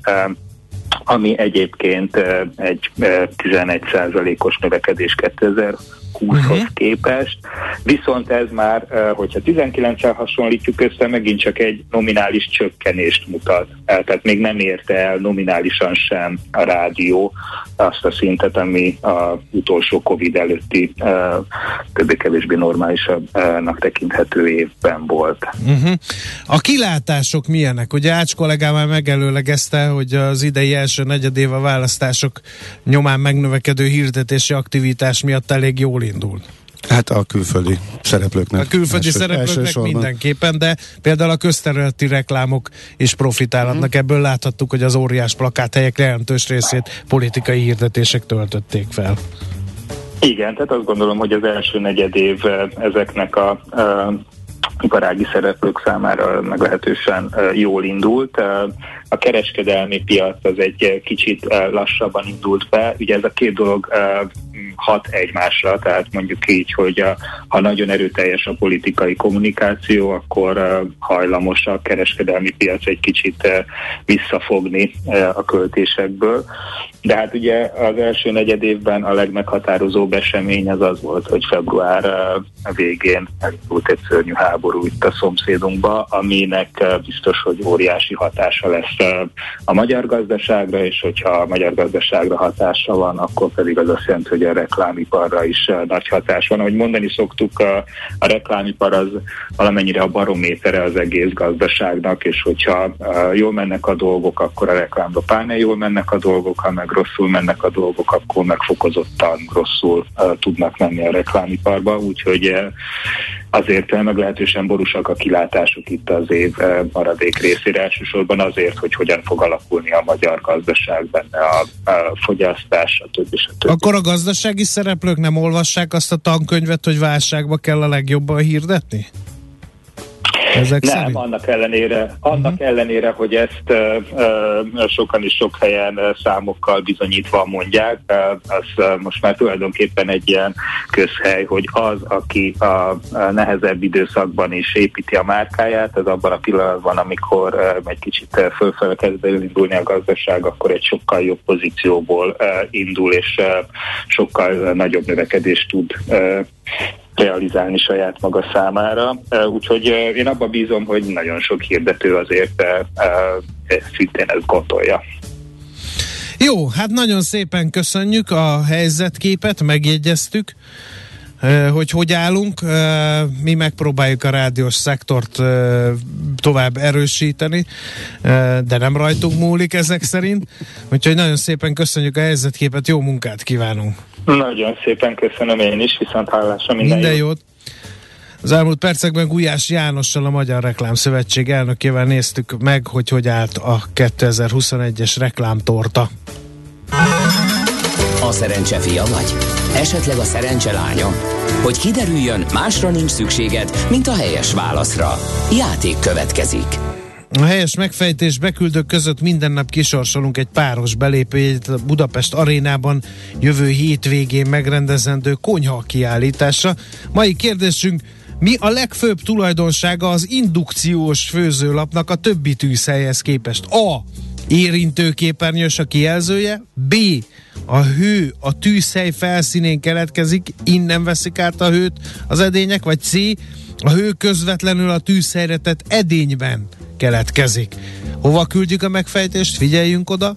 ami egyébként egy 11%-os növekedés 2000 20-hoz uh-huh. képest, viszont ez már, hogyha 19-el hasonlítjuk össze, megint csak egy nominális csökkenést mutat. Tehát még nem érte el nominálisan sem a rádió azt a szintet, ami a utolsó Covid előtti többé-kevésbé normálisabbnak tekinthető évben volt. Uh-huh. A kilátások milyenek? Ugye Ács kollégám már megelőlegezte, hogy az idei első negyedév a választások nyomán megnövekedő hirdetési aktivitás miatt elég jól indul. Hát a külföldi szereplőknek. A külföldi első, szereplőknek elsősorban. mindenképpen, de például a közterületi reklámok is profitálhatnak. Mm. Ebből láthattuk, hogy az óriás plakáthelyek jelentős részét politikai hirdetések töltötték fel. Igen, tehát azt gondolom, hogy az első negyed év eh, ezeknek a, a eh, iparági szereplők számára meglehetősen eh, jól indult. A kereskedelmi piac az egy kicsit lassabban indult be. Ugye ez a két dolog hat egymásra, tehát mondjuk így, hogy a, ha nagyon erőteljes a politikai kommunikáció, akkor hajlamos a kereskedelmi piac egy kicsit visszafogni a költésekből. De hát ugye az első negyed évben a legmeghatározóbb esemény az az volt, hogy február végén elindult egy szörnyű háború itt a szomszédunkba, aminek biztos, hogy óriási hatása lesz a magyar gazdaságra, és hogyha a magyar gazdaságra hatása van, akkor pedig az azt jelenti, hogy a reklámiparra is nagy hatás van. Ahogy mondani szoktuk, a, a reklámipar az valamennyire a barométere az egész gazdaságnak, és hogyha jól mennek a dolgok, akkor a reklámba pláne jól mennek a dolgok, ha meg rosszul mennek a dolgok, akkor megfokozottan rosszul tudnak menni a reklámiparba, úgyhogy azért meglehetősen borúsak a kilátások itt az év maradék részére, elsősorban azért, hogy hogyan fog alakulni a magyar gazdaság benne a, a fogyasztás, többi, a Akkor a gazdasági szereplők nem olvassák azt a tankönyvet, hogy válságba kell a legjobban hirdetni? Ezek nem, szerint? annak ellenére, annak uh-huh. ellenére, hogy ezt uh, sokan is sok helyen számokkal bizonyítva mondják, az most már tulajdonképpen egy ilyen közhely, hogy az, aki a, nehezebb időszakban is építi a márkáját, az abban a pillanatban, amikor egy kicsit fölfele kezd indulni a gazdaság, akkor egy sokkal jobb pozícióból indul, és sokkal nagyobb növekedést tud realizálni saját maga számára. Úgyhogy én abban bízom, hogy nagyon sok hirdető azért szintén ezt gondolja. Jó, hát nagyon szépen köszönjük a helyzetképet, megjegyeztük hogy hogy állunk. Mi megpróbáljuk a rádiós szektort tovább erősíteni, de nem rajtunk múlik ezek szerint. Úgyhogy nagyon szépen köszönjük a helyzetképet, jó munkát kívánunk! Nagyon szépen köszönöm én is, viszont hallásra minden, minden jót. jót. Az elmúlt percekben Gulyás Jánossal, a Magyar Reklám Szövetség elnökével néztük meg, hogy hogy állt a 2021-es reklámtorta. A szerencse fia vagy? Esetleg a szerencse lánya? Hogy kiderüljön, másra nincs szükséged, mint a helyes válaszra. Játék következik. A helyes megfejtés beküldők között minden nap kisorsolunk egy páros belépőjét a Budapest arénában jövő hétvégén megrendezendő konyha kiállításra. Mai kérdésünk, mi a legfőbb tulajdonsága az indukciós főzőlapnak a többi tűzhelyhez képest? A. Érintőképernyős a kijelzője. B. A hő a tűzhely felszínén keletkezik, innen veszik át a hőt az edények, vagy C. A hő közvetlenül a tűzhelyre tett edényben keletkezik. Hova küldjük a megfejtést? Figyeljünk oda!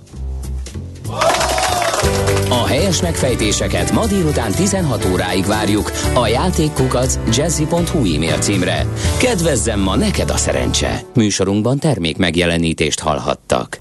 A helyes megfejtéseket ma délután 16 óráig várjuk a játékkukac jazzy.hu e-mail címre. Kedvezzem ma neked a szerencse! Műsorunkban termék megjelenítést hallhattak.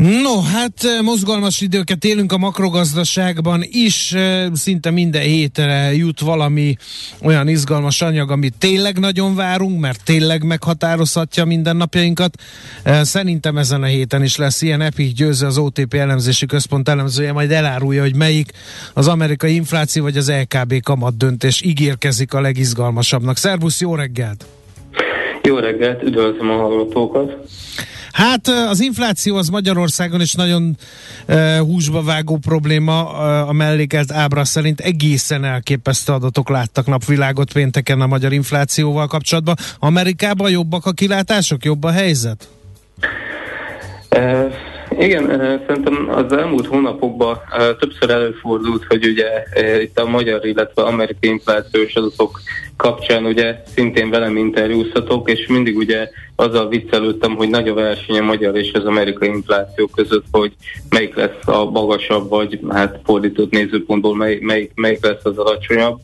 No, hát mozgalmas időket élünk a makrogazdaságban is, szinte minden hétre jut valami olyan izgalmas anyag, amit tényleg nagyon várunk, mert tényleg meghatározhatja mindennapjainkat. Szerintem ezen a héten is lesz ilyen. Epic Győző, az OTP elemzési központ elemzője majd elárulja, hogy melyik az amerikai infláció vagy az LKB kamat döntés ígérkezik a legizgalmasabbnak. Szervusz, jó reggelt! Jó reggelt, üdvözlöm a hallgatókat! Hát az infláció az Magyarországon is nagyon uh, húsba vágó probléma. Uh, a mellékelt ábra szerint egészen elképesztő adatok láttak napvilágot pénteken a magyar inflációval kapcsolatban. Amerikában jobbak a kilátások, jobb a helyzet? Uh, igen, szerintem az elmúlt hónapokban többször előfordult, hogy ugye itt a magyar, illetve amerikai inflációs adatok kapcsán ugye szintén velem interjúztatok, és mindig ugye azzal viccelődtem, hogy nagy a verseny a magyar és az amerikai infláció között, hogy melyik lesz a magasabb, vagy hát fordított nézőpontból mely, melyik, melyik lesz az alacsonyabb.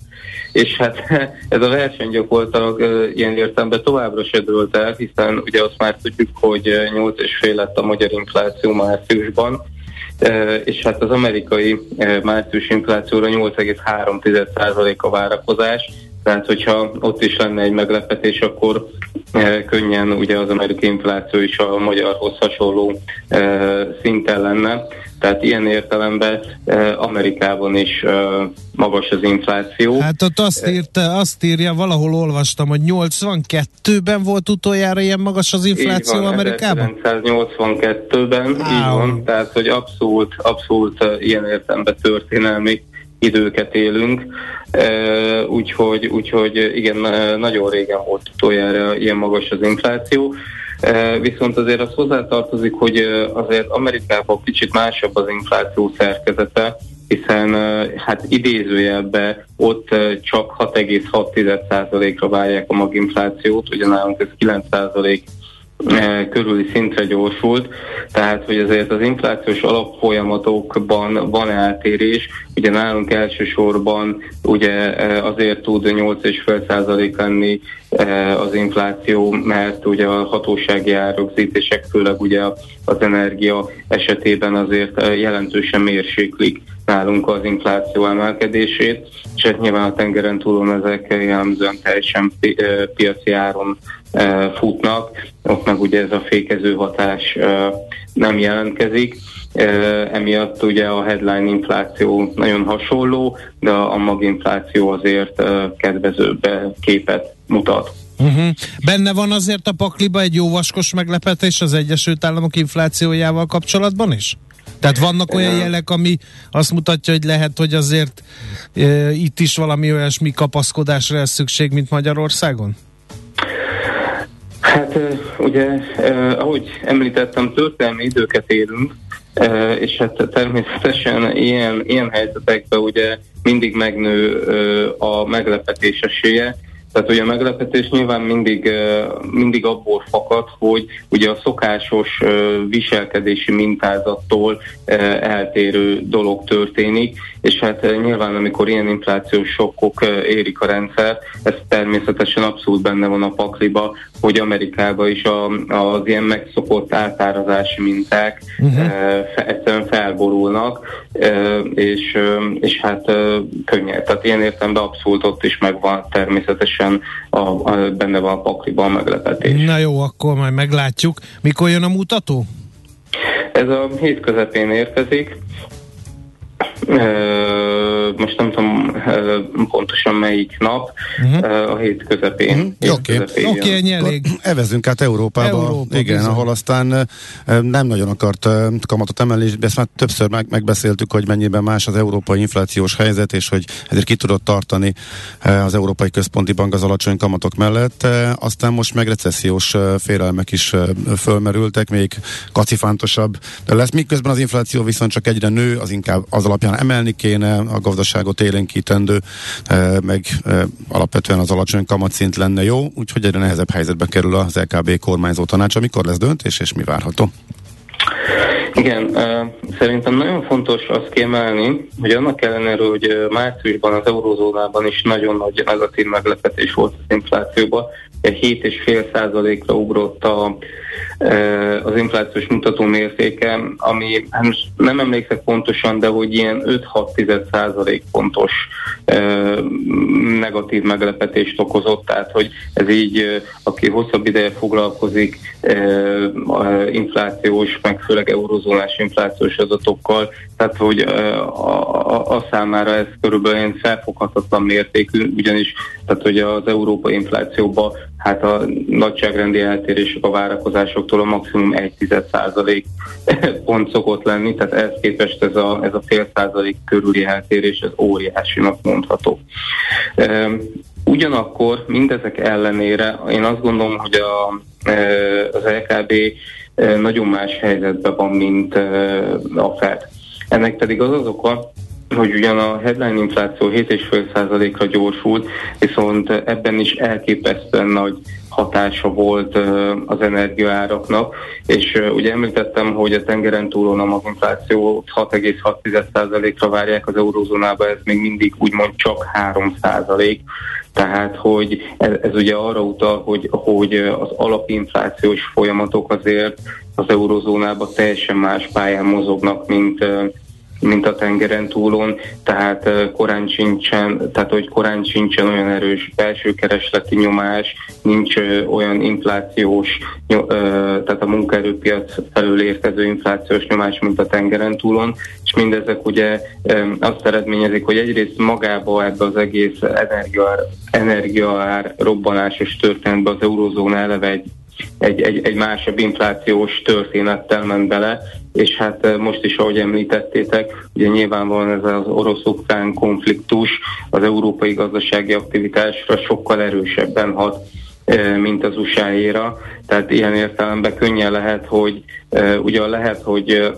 És hát ez a verseny gyakorlatilag ilyen értelemben továbbra se dőlt el, hiszen ugye azt már tudjuk, hogy 8,5 lett a magyar infláció márciusban, és hát az amerikai március inflációra 8,3% a várakozás, tehát, hogyha ott is lenne egy meglepetés, akkor e, könnyen ugye az amerikai infláció is a magyarhoz hasonló e, szinten lenne. Tehát ilyen értelemben e, Amerikában is e, magas az infláció. Hát ott azt, írta, azt írja, valahol olvastam, hogy 82-ben volt utoljára ilyen magas az infláció így van, Amerikában? 1982-ben, így van, tehát hogy abszolút, abszolút e, ilyen értelemben történelmi időket élünk, úgyhogy, úgyhogy igen, nagyon régen volt utoljára ilyen magas az infláció. Viszont azért az hozzátartozik, hogy azért Amerikában kicsit másabb az infláció szerkezete, hiszen hát idézőjelben ott csak 6,6%-ra várják a maginflációt, ugye nálunk ez 9% E, körüli szintre gyorsult, tehát hogy azért az inflációs alapfolyamatokban van eltérés, ugye nálunk elsősorban ugye e, azért tud 8,5% lenni e, az infláció, mert ugye a hatósági árrögzítések, főleg ugye az energia esetében azért jelentősen mérséklik nálunk az infláció emelkedését, és hát nyilván a tengeren túlon ezek jellemzően teljesen piaci áron futnak, ott meg ugye ez a fékező hatás nem jelentkezik. Emiatt ugye a headline infláció nagyon hasonló, de a maginfláció azért kedvezőbb képet mutat. Uh-huh. Benne van azért a pakliba egy jó vaskos meglepetés az Egyesült Államok inflációjával kapcsolatban is? Tehát vannak olyan jelek, ami azt mutatja, hogy lehet, hogy azért e, itt is valami olyasmi kapaszkodásra lesz szükség, mint Magyarországon? Hát ugye, ahogy említettem, történelmi időket élünk, és hát természetesen ilyen, ilyen helyzetekben ugye mindig megnő a meglepetés esélye, tehát ugye a meglepetés nyilván mindig, mindig abból fakad, hogy ugye a szokásos viselkedési mintázattól eltérő dolog történik, és hát nyilván amikor ilyen inflációs sokkok érik a rendszer, ez természetesen abszolút benne van a pakliba, hogy Amerikában is a, az ilyen megszokott átárazási minták uh-huh. egyszerűen felborulnak, és, és hát könnyed. Tehát ilyen értelemben abszolút ott is megvan természetesen a, a, benne van a pakliban a meglepetés. Na jó, akkor majd meglátjuk. Mikor jön a mutató? Ez a hét közepén érkezik, most nem tudom pontosan melyik nap, uh-huh. a hét közepén. Uh-huh. Oké, okay. okay, ennyi elég. Evezünk át Európába, Európa, igen, bizony. ahol aztán nem nagyon akart kamatot emelni, ezt már többször meg, megbeszéltük, hogy mennyiben más az európai inflációs helyzet, és hogy ezért ki tudott tartani az Európai Központi Bank az alacsony kamatok mellett. Aztán most meg recessziós félelmek is fölmerültek, még kacifántosabb de lesz, miközben az infláció viszont csak egyre nő, az inkább az alapján emelni kéne, a gazdaságot élénkítendő, meg alapvetően az alacsony kamatszint lenne jó, úgyhogy egyre nehezebb helyzetbe kerül az LKB kormányzó tanács. Amikor lesz döntés, és mi várható? Igen, szerintem nagyon fontos azt kiemelni, hogy annak ellenére, hogy márciusban az eurozónában is nagyon nagy negatív meglepetés volt az inflációban, 7,5 százalékra ugrott a, az inflációs mutató mértéke, ami hát nem emlékszek pontosan, de hogy ilyen 5-6 százalék pontos negatív meglepetést okozott, tehát hogy ez így, aki hosszabb ideje foglalkozik inflációs, meg főleg eurozónás inflációs adatokkal, tehát hogy a, a, a számára ez körülbelül ilyen felfoghatatlan mértékű, ugyanis tehát hogy az európai inflációban hát a nagyságrendi eltérések a várakozásoktól a maximum 1,1% pont szokott lenni, tehát ehhez képest ez a, ez a fél százalék körüli eltérés, ez óriásinak mondható. Ugyanakkor mindezek ellenére én azt gondolom, hogy a, az LKB nagyon más helyzetben van, mint a Fed. Ennek pedig az az oka, hogy ugyan a headline infláció 7,5%-ra gyorsult, viszont ebben is elképesztően nagy hatása volt az energiaáraknak, és ugye említettem, hogy a tengeren túlon a maginflációt 6,6%-ra várják az eurózónába, ez még mindig úgymond csak 3%, tehát, hogy ez, ez ugye arra utal, hogy, hogy az alapinflációs folyamatok azért az eurozónában teljesen más pályán mozognak, mint mint a tengeren túlon, tehát korán sincsen, tehát hogy korán sincsen olyan erős belső keresleti nyomás, nincs olyan inflációs, tehát a munkaerőpiac felül érkező inflációs nyomás, mint a tengeren túlon, és mindezek ugye azt eredményezik, hogy egyrészt magába ebbe az egész energiaár, energiaár robbanásos történetbe az eurózóna eleve egy egy, egy, egy másabb inflációs történettel ment bele, és hát most is, ahogy említettétek, ugye nyilvánvalóan ez az orosz-ukrán konfliktus az európai gazdasági aktivitásra sokkal erősebben hat, mint az USA-éra. Tehát ilyen értelemben könnyen lehet, hogy ugye lehet, hogy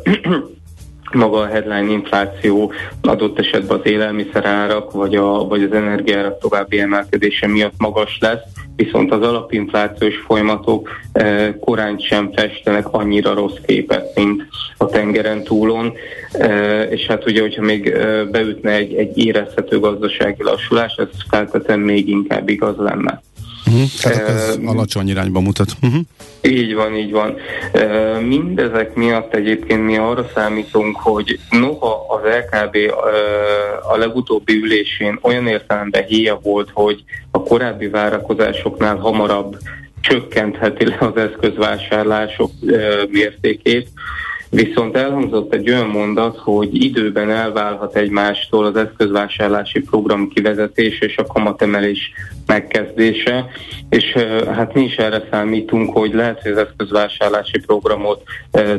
maga a headline infláció adott esetben az élelmiszerárak vagy, a, vagy az energiárak további emelkedése miatt magas lesz, viszont az alapinflációs folyamatok eh, korán sem festenek annyira rossz képet, mint a tengeren túlon, eh, és hát ugye, hogyha még eh, beütne egy, egy érezhető gazdasági lassulás, ez feltétlenül még inkább igaz lenne. Uh-huh. Tehát ez uh, alacsony irányba mutat. Uh-huh. Így van, így van. Uh, mindezek miatt egyébként mi arra számítunk, hogy noha az LKB uh, a legutóbbi ülésén olyan értelemben híja volt, hogy a korábbi várakozásoknál hamarabb csökkentheti le az eszközvásárlások mértékét, Viszont elhangzott egy olyan mondat, hogy időben elválhat egymástól az eszközvásárlási program kivezetése és a kamatemelés megkezdése, és hát mi is erre számítunk, hogy lehet, hogy az eszközvásárlási programot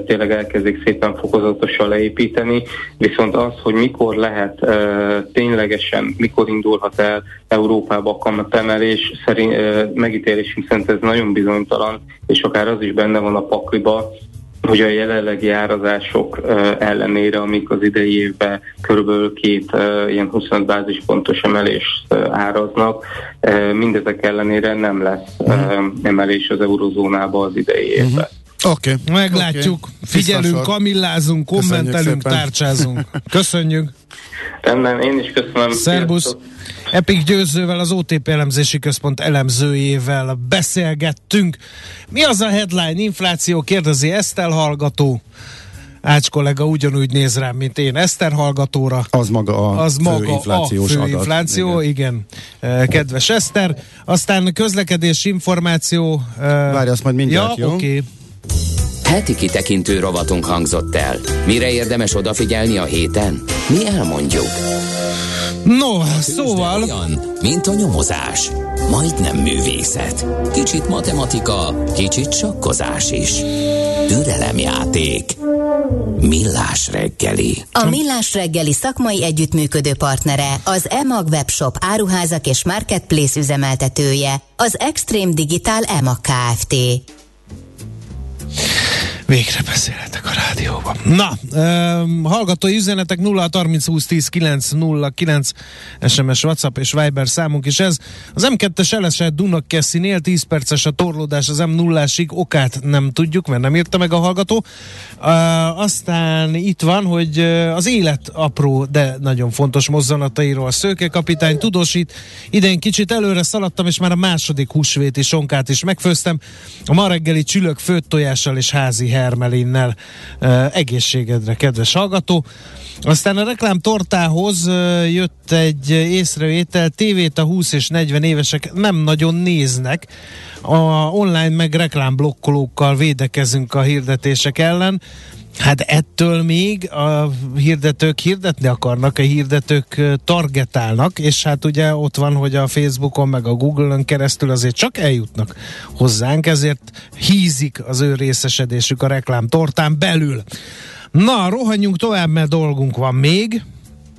tényleg elkezdik szépen fokozatosan leépíteni, viszont az, hogy mikor lehet ténylegesen, mikor indulhat el Európába a kamatemelés, szerint megítélésünk szerint ez nagyon bizonytalan, és akár az is benne van a pakliba, hogy a jelenlegi árazások ellenére, amik az idei évben körülbelül két ilyen 25 bázispontos emelést áraznak, mindezek ellenére nem lesz emelés az eurozónába az idei mhm. évben. Oké. Okay. Meglátjuk. Okay. Figyelünk, kamillázunk, kommentelünk, tárcsázunk. Köszönjük. Rendben, én is köszönöm. Szerbusz. Epic Győzővel, az OTP elemzési központ elemzőjével beszélgettünk. Mi az a headline? Infláció, kérdezi Esztel hallgató. Ács kollega ugyanúgy néz rám, mint én Eszter hallgatóra. Az maga a az fő maga inflációs a fő adat. infláció, igen. igen. Kedves Eszter. Aztán közlekedés információ. Várj, azt majd mindjárt, ja, jó? Okay. Heti kitekintő rovatunk hangzott el. Mire érdemes odafigyelni a héten? Mi elmondjuk. No, szóval... Olyan, mint a nyomozás. Majdnem művészet. Kicsit matematika, kicsit sakkozás is. Türelemjáték. Millás reggeli. A Millás reggeli szakmai együttműködő partnere, az EMAG webshop áruházak és marketplace üzemeltetője, az Extreme Digital EMAG Kft. Végre beszélhetek a rádióban. Na, um, hallgatói üzenetek 0 30 20 10 9 0 9 SMS, WhatsApp és Viber számunk is ez. Az M2-es elesett Dunakeszinél 10 perces a torlódás az M0-ásig, okát nem tudjuk, mert nem írta meg a hallgató. Uh, aztán itt van, hogy az élet apró, de nagyon fontos mozzanatairól Szőke kapitány tudósít. Idén kicsit előre szaladtam, és már a második húsvéti sonkát is megfőztem. A ma reggeli csülök főtt tojással és házi hermelinnel. Egészségedre, kedves hallgató! Aztán a reklám tortához jött egy észrevétel, tévét a 20 és 40 évesek nem nagyon néznek. A online meg reklámblokkolókkal védekezünk a hirdetések ellen. Hát ettől még a hirdetők hirdetni akarnak, a hirdetők targetálnak, és hát ugye ott van, hogy a Facebookon meg a Google-ön keresztül azért csak eljutnak hozzánk, ezért hízik az ő részesedésük a reklám tortán belül. Na, rohanjunk tovább, mert dolgunk van még.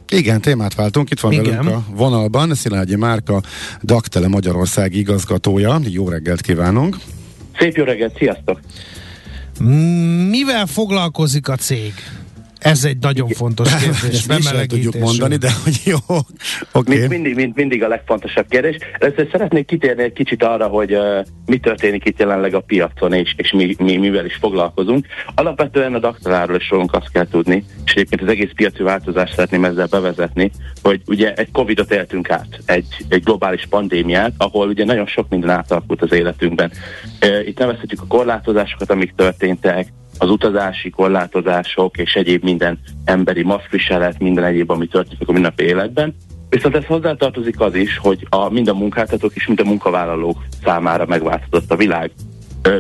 Igen, témát váltunk. Itt van Igen. velünk a vonalban Szilágyi Márka, Daktele Magyarország igazgatója. Jó reggelt kívánunk! Szép jó reggelt, sziasztok! Mivel foglalkozik a cég? Ez egy nagyon fontos kérdés. Nem tudjuk mondani, de hogy jó. Okay. Mind, mindig, mind, mindig a legfontosabb kérdés. Először szeretnék kitérni egy kicsit arra, hogy uh, mi történik itt jelenleg a piacon, és, és mi, mi, mivel is foglalkozunk. Alapvetően a daktaláról is rólunk azt kell tudni, és egyébként az egész piaci változást szeretném ezzel bevezetni, hogy ugye egy Covid-ot éltünk át, egy, egy globális pandémiát, ahol ugye nagyon sok minden átalakult az életünkben. Uh, itt nevezhetjük a korlátozásokat, amik történtek, az utazási korlátozások és egyéb minden emberi maszkviselet, minden egyéb, ami történik a mindennapi életben. Viszont ez hozzátartozik az is, hogy a, mind a munkáltatók és mind a munkavállalók számára megváltozott a világ.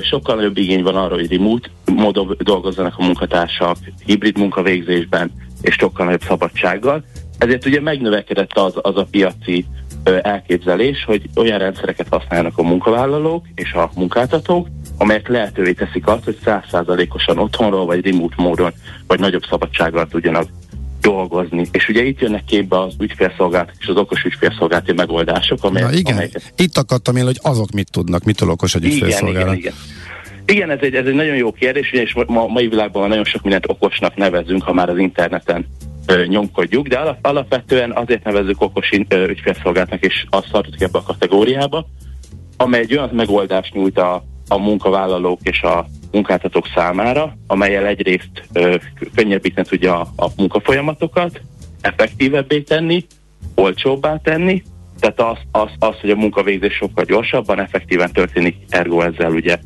Sokkal nagyobb igény van arra, hogy remote módon dolgozzanak a munkatársak, hibrid munkavégzésben és sokkal nagyobb szabadsággal. Ezért ugye megnövekedett az, az a piaci elképzelés, hogy olyan rendszereket használnak a munkavállalók és a munkáltatók, amelyek lehetővé teszik azt, hogy százszázalékosan otthonról, vagy remote módon, vagy nagyobb szabadsággal tudjanak dolgozni. És ugye itt jönnek képbe az ügyfélszolgálatok és az okos ügyfélszolgálati megoldások, amelyek... Na igen, amelyeket... itt akadtam én, hogy azok mit tudnak, mitől okos egy ügyfélszolgálat. Igen, igen, igen. Igen, ez egy, ez egy nagyon jó kérdés, és ma, mai világban nagyon sok mindent okosnak nevezünk, ha már az interneten ö, nyomkodjuk, de alap, alapvetően azért nevezzük okos ügyfélszolgálatnak, és azt tartozik ebbe a kategóriába, amely egy olyan megoldást nyújt a a munkavállalók és a munkáltatók számára, amelyel egyrészt ö, könnyebbíteni tudja a, a munkafolyamatokat, effektívebbé tenni, olcsóbbá tenni, tehát az, az, az, hogy a munkavégzés sokkal gyorsabban, effektíven történik, ergo ezzel ugye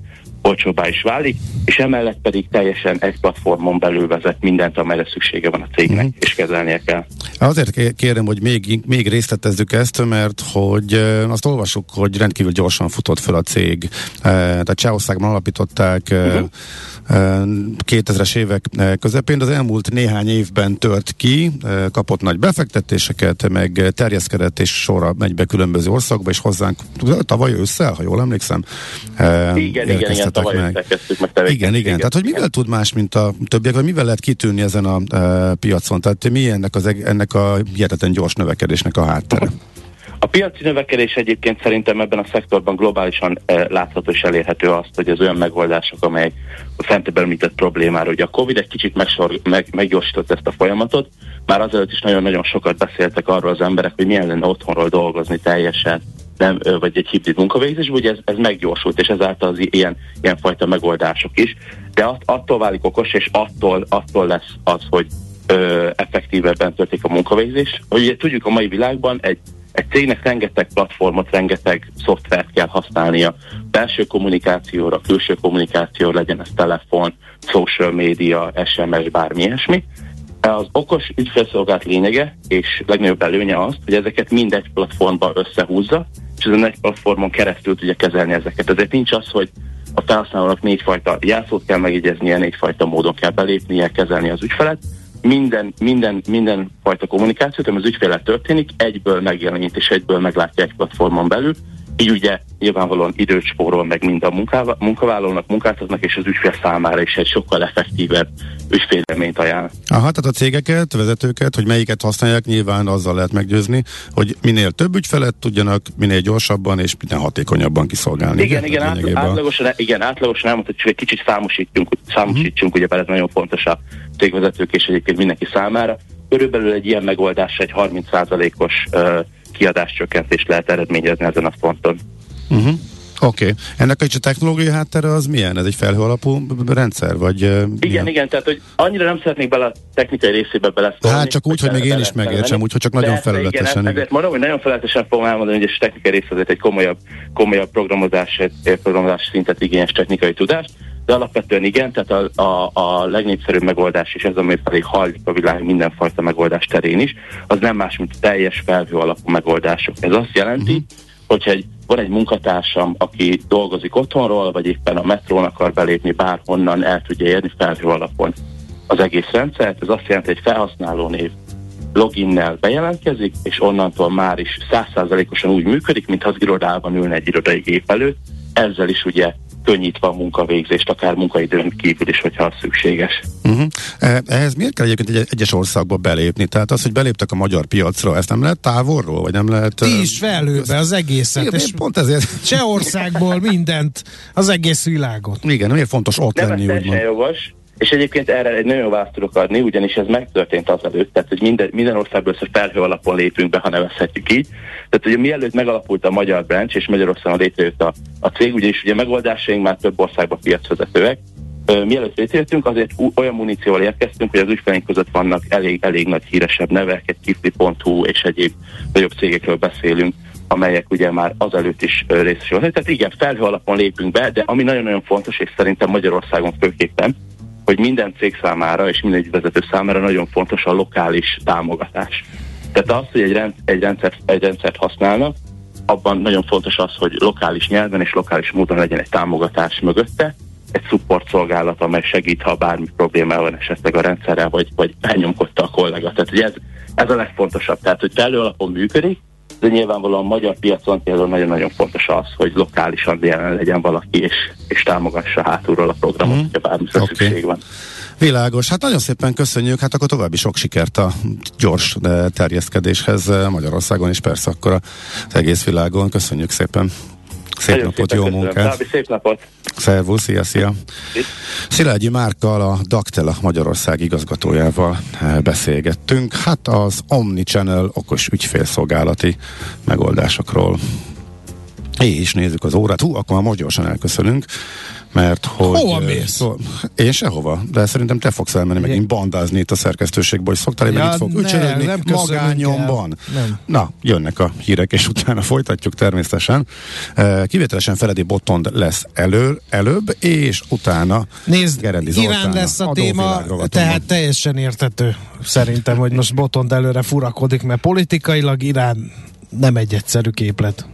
olcsóbbá is válik, és emellett pedig teljesen egy platformon belül vezet mindent, amelyre szüksége van a cégnek, uh-huh. és kezelnie kell. Azért kérem, hogy még, még részletezzük ezt, mert hogy azt olvasjuk, hogy rendkívül gyorsan futott fel a cég. Tehát Csehországban alapították uh-huh 2000-es évek közepén, de az elmúlt néhány évben tört ki, kapott nagy befektetéseket, meg terjeszkedett és sorra megy be különböző országokba, és hozzánk tavaly ősszel, ha jól emlékszem. Igen, igen, igen, tavaly meg. meg Igen, igen, tehát hogy mivel tud más, mint a többiek, vagy mivel lehet kitűnni ezen a piacon? Tehát mi ennek, az, ennek a hihetetlen gyors növekedésnek a háttere? A piaci növekedés egyébként szerintem ebben a szektorban globálisan e, látható és elérhető azt, hogy az olyan megoldások, amelyek a fentebb említett problémára, hogy a Covid egy kicsit megsor, meg, meggyorsított ezt a folyamatot, már azelőtt is nagyon-nagyon sokat beszéltek arról az emberek, hogy milyen lenne otthonról dolgozni teljesen, nem, vagy egy hibrid munkavégzés, ugye ez, ez meggyorsult, és ezáltal az ilyen, ilyen fajta megoldások is, de att, attól válik okos, és attól, attól lesz az, hogy ö, effektívebben történik a munkavégzés. Ugye tudjuk a mai világban egy egy cégnek rengeteg platformot, rengeteg szoftvert kell használnia belső kommunikációra, külső kommunikációra, legyen ez telefon, social media, SMS, bármi ilyesmi. Az okos ügyfélszolgált lényege és legnagyobb előnye az, hogy ezeket mindegy platformba összehúzza, és ezen egy platformon keresztül tudja kezelni ezeket. Ezért nincs az, hogy a felhasználónak négyfajta jelszót kell megjegyeznie, négyfajta módon kell belépnie, kezelni az ügyfelet, minden, minden, minden fajta kommunikációt, ami az ügyfélet történik, egyből megjelenít és egyből meglátja egy platformon belül, így ugye nyilvánvalóan időt spórol meg mind a munkavállalónak, munkáltatnak és az ügyfél számára is egy sokkal effektívebb ügyfélélményt ajánl. Aha, tehát a cégeket, vezetőket, hogy melyiket használják, nyilván azzal lehet meggyőzni, hogy minél több ügyfelet tudjanak, minél gyorsabban és minél hatékonyabban kiszolgálni. Igen, igen, át, átlagosan, igen, átlagosan elmondhatjuk, hogy egy kicsit számosítjunk, számosítsunk, uh-huh. ugye ez nagyon fontos a cégvezetők és egyébként mindenki számára. Körülbelül egy ilyen megoldás egy 30%-os uh, kiadáscsökkentést lehet eredményezni ezen a fonton. Uh-huh. Oké. Okay. Ennek a technológiai háttere az milyen? Ez egy felhő alapú rendszer? Vagy, uh, igen, milyen? igen, tehát hogy annyira nem szeretnék bele a technikai részébe beleszólni. Hát csak úgy, hogy még én is megértsem, úgyhogy csak nagyon felületesen. Igen, ezért mondom, hogy nagyon felületesen fogom elmondani, hogy a technikai rész azért egy komolyabb, komolyabb programozás, programozás szintet igényes technikai tudást, de alapvetően igen, tehát a, a, a legnépszerűbb megoldás, és ez ami felé hajlik a világ mindenfajta megoldás terén is, az nem más, mint teljes felhő alapú megoldások. Ez azt jelenti, uh-huh. hogyha egy, van egy munkatársam, aki dolgozik otthonról, vagy éppen a metrón akar belépni bárhonnan, el tudja érni felhő alapon az egész rendszert. Ez azt jelenti, hogy felhasználó név loginnel bejelentkezik, és onnantól már is százszázalékosan úgy működik, mint az irodában ülne egy irodai gép előtt. Ezzel is ugye könnyítve a munkavégzést, akár munkaidőn kívül is, hogyha az szükséges. Uh-huh. Ehhez miért kell egyébként egy egyes országba belépni? Tehát az, hogy beléptek a magyar piacra, ezt nem lehet távolról, vagy nem lehet... Ti is felhőbe az egészet. Igen, és pont ezért. Csehországból mindent, az egész világot. Igen, miért fontos ott nem lenni, úgymond. jogos, és egyébként erre egy nagyon választ tudok adni, ugyanis ez megtörtént azelőtt, tehát hogy minden, minden országból össze felhő alapon lépünk be, ha nevezhetjük így. Tehát ugye mielőtt megalapult a magyar branch, és Magyarországon létrejött a, a cég, ugyanis ugye megoldásaink már több országban piacvezetőek, mielőtt létrejöttünk, azért olyan munícióval érkeztünk, hogy az ügyfeleink között vannak elég, elég nagy híresebb nevek, egy kifli.hu és egyéb nagyobb cégekről beszélünk, amelyek ugye már azelőtt is részesültek. Tehát igen, felhő alapon lépünk be, de ami nagyon-nagyon fontos, és szerintem Magyarországon főképpen, hogy minden cég számára és minden vezető számára nagyon fontos a lokális támogatás. Tehát az, hogy egy, rend, egy, rendszert, egy rendszert használnak, abban nagyon fontos az, hogy lokális nyelven és lokális módon legyen egy támogatás mögötte, egy support szolgálat, amely segít, ha bármi probléma van esetleg a rendszerrel, vagy, vagy elnyomkodta a kollega. Tehát hogy ez, ez a legfontosabb. Tehát, hogy felő alapon működik, de nyilvánvalóan a magyar piacon például nagyon-nagyon fontos az, hogy lokálisan jelen legyen valaki, és, és támogassa hátulról a programot, mm. hogyha bármi okay. szükség van. Világos. Hát nagyon szépen köszönjük, hát akkor további sok sikert a gyors terjeszkedéshez Magyarországon, és persze akkor az egész világon. Köszönjük szépen. Szép Nagyon napot, jó munkát! szép napot! Szervusz, szia, szia! Szilágyi Márkkal, a Daktela Magyarország igazgatójával eh, beszélgettünk. Hát az Omnichannel okos ügyfélszolgálati megoldásokról. És nézzük az órát. Hú, akkor már most gyorsan elköszönünk mert hogy... Hova mész? Szó, én sehova, de szerintem te fogsz elmenni Igen. megint bandázni itt a szerkesztőségből, hogy szoktál, én ja, itt fog ücsörögni magányomban. Nem. Na, jönnek a hírek, és utána folytatjuk természetesen. Kivételesen Feledi Botond lesz elő, előbb, és utána Nézd, Gerendi Irán lesz a téma, tehát teljesen értető szerintem, hogy most Botond előre furakodik, mert politikailag Irán nem egy egyszerű képlet.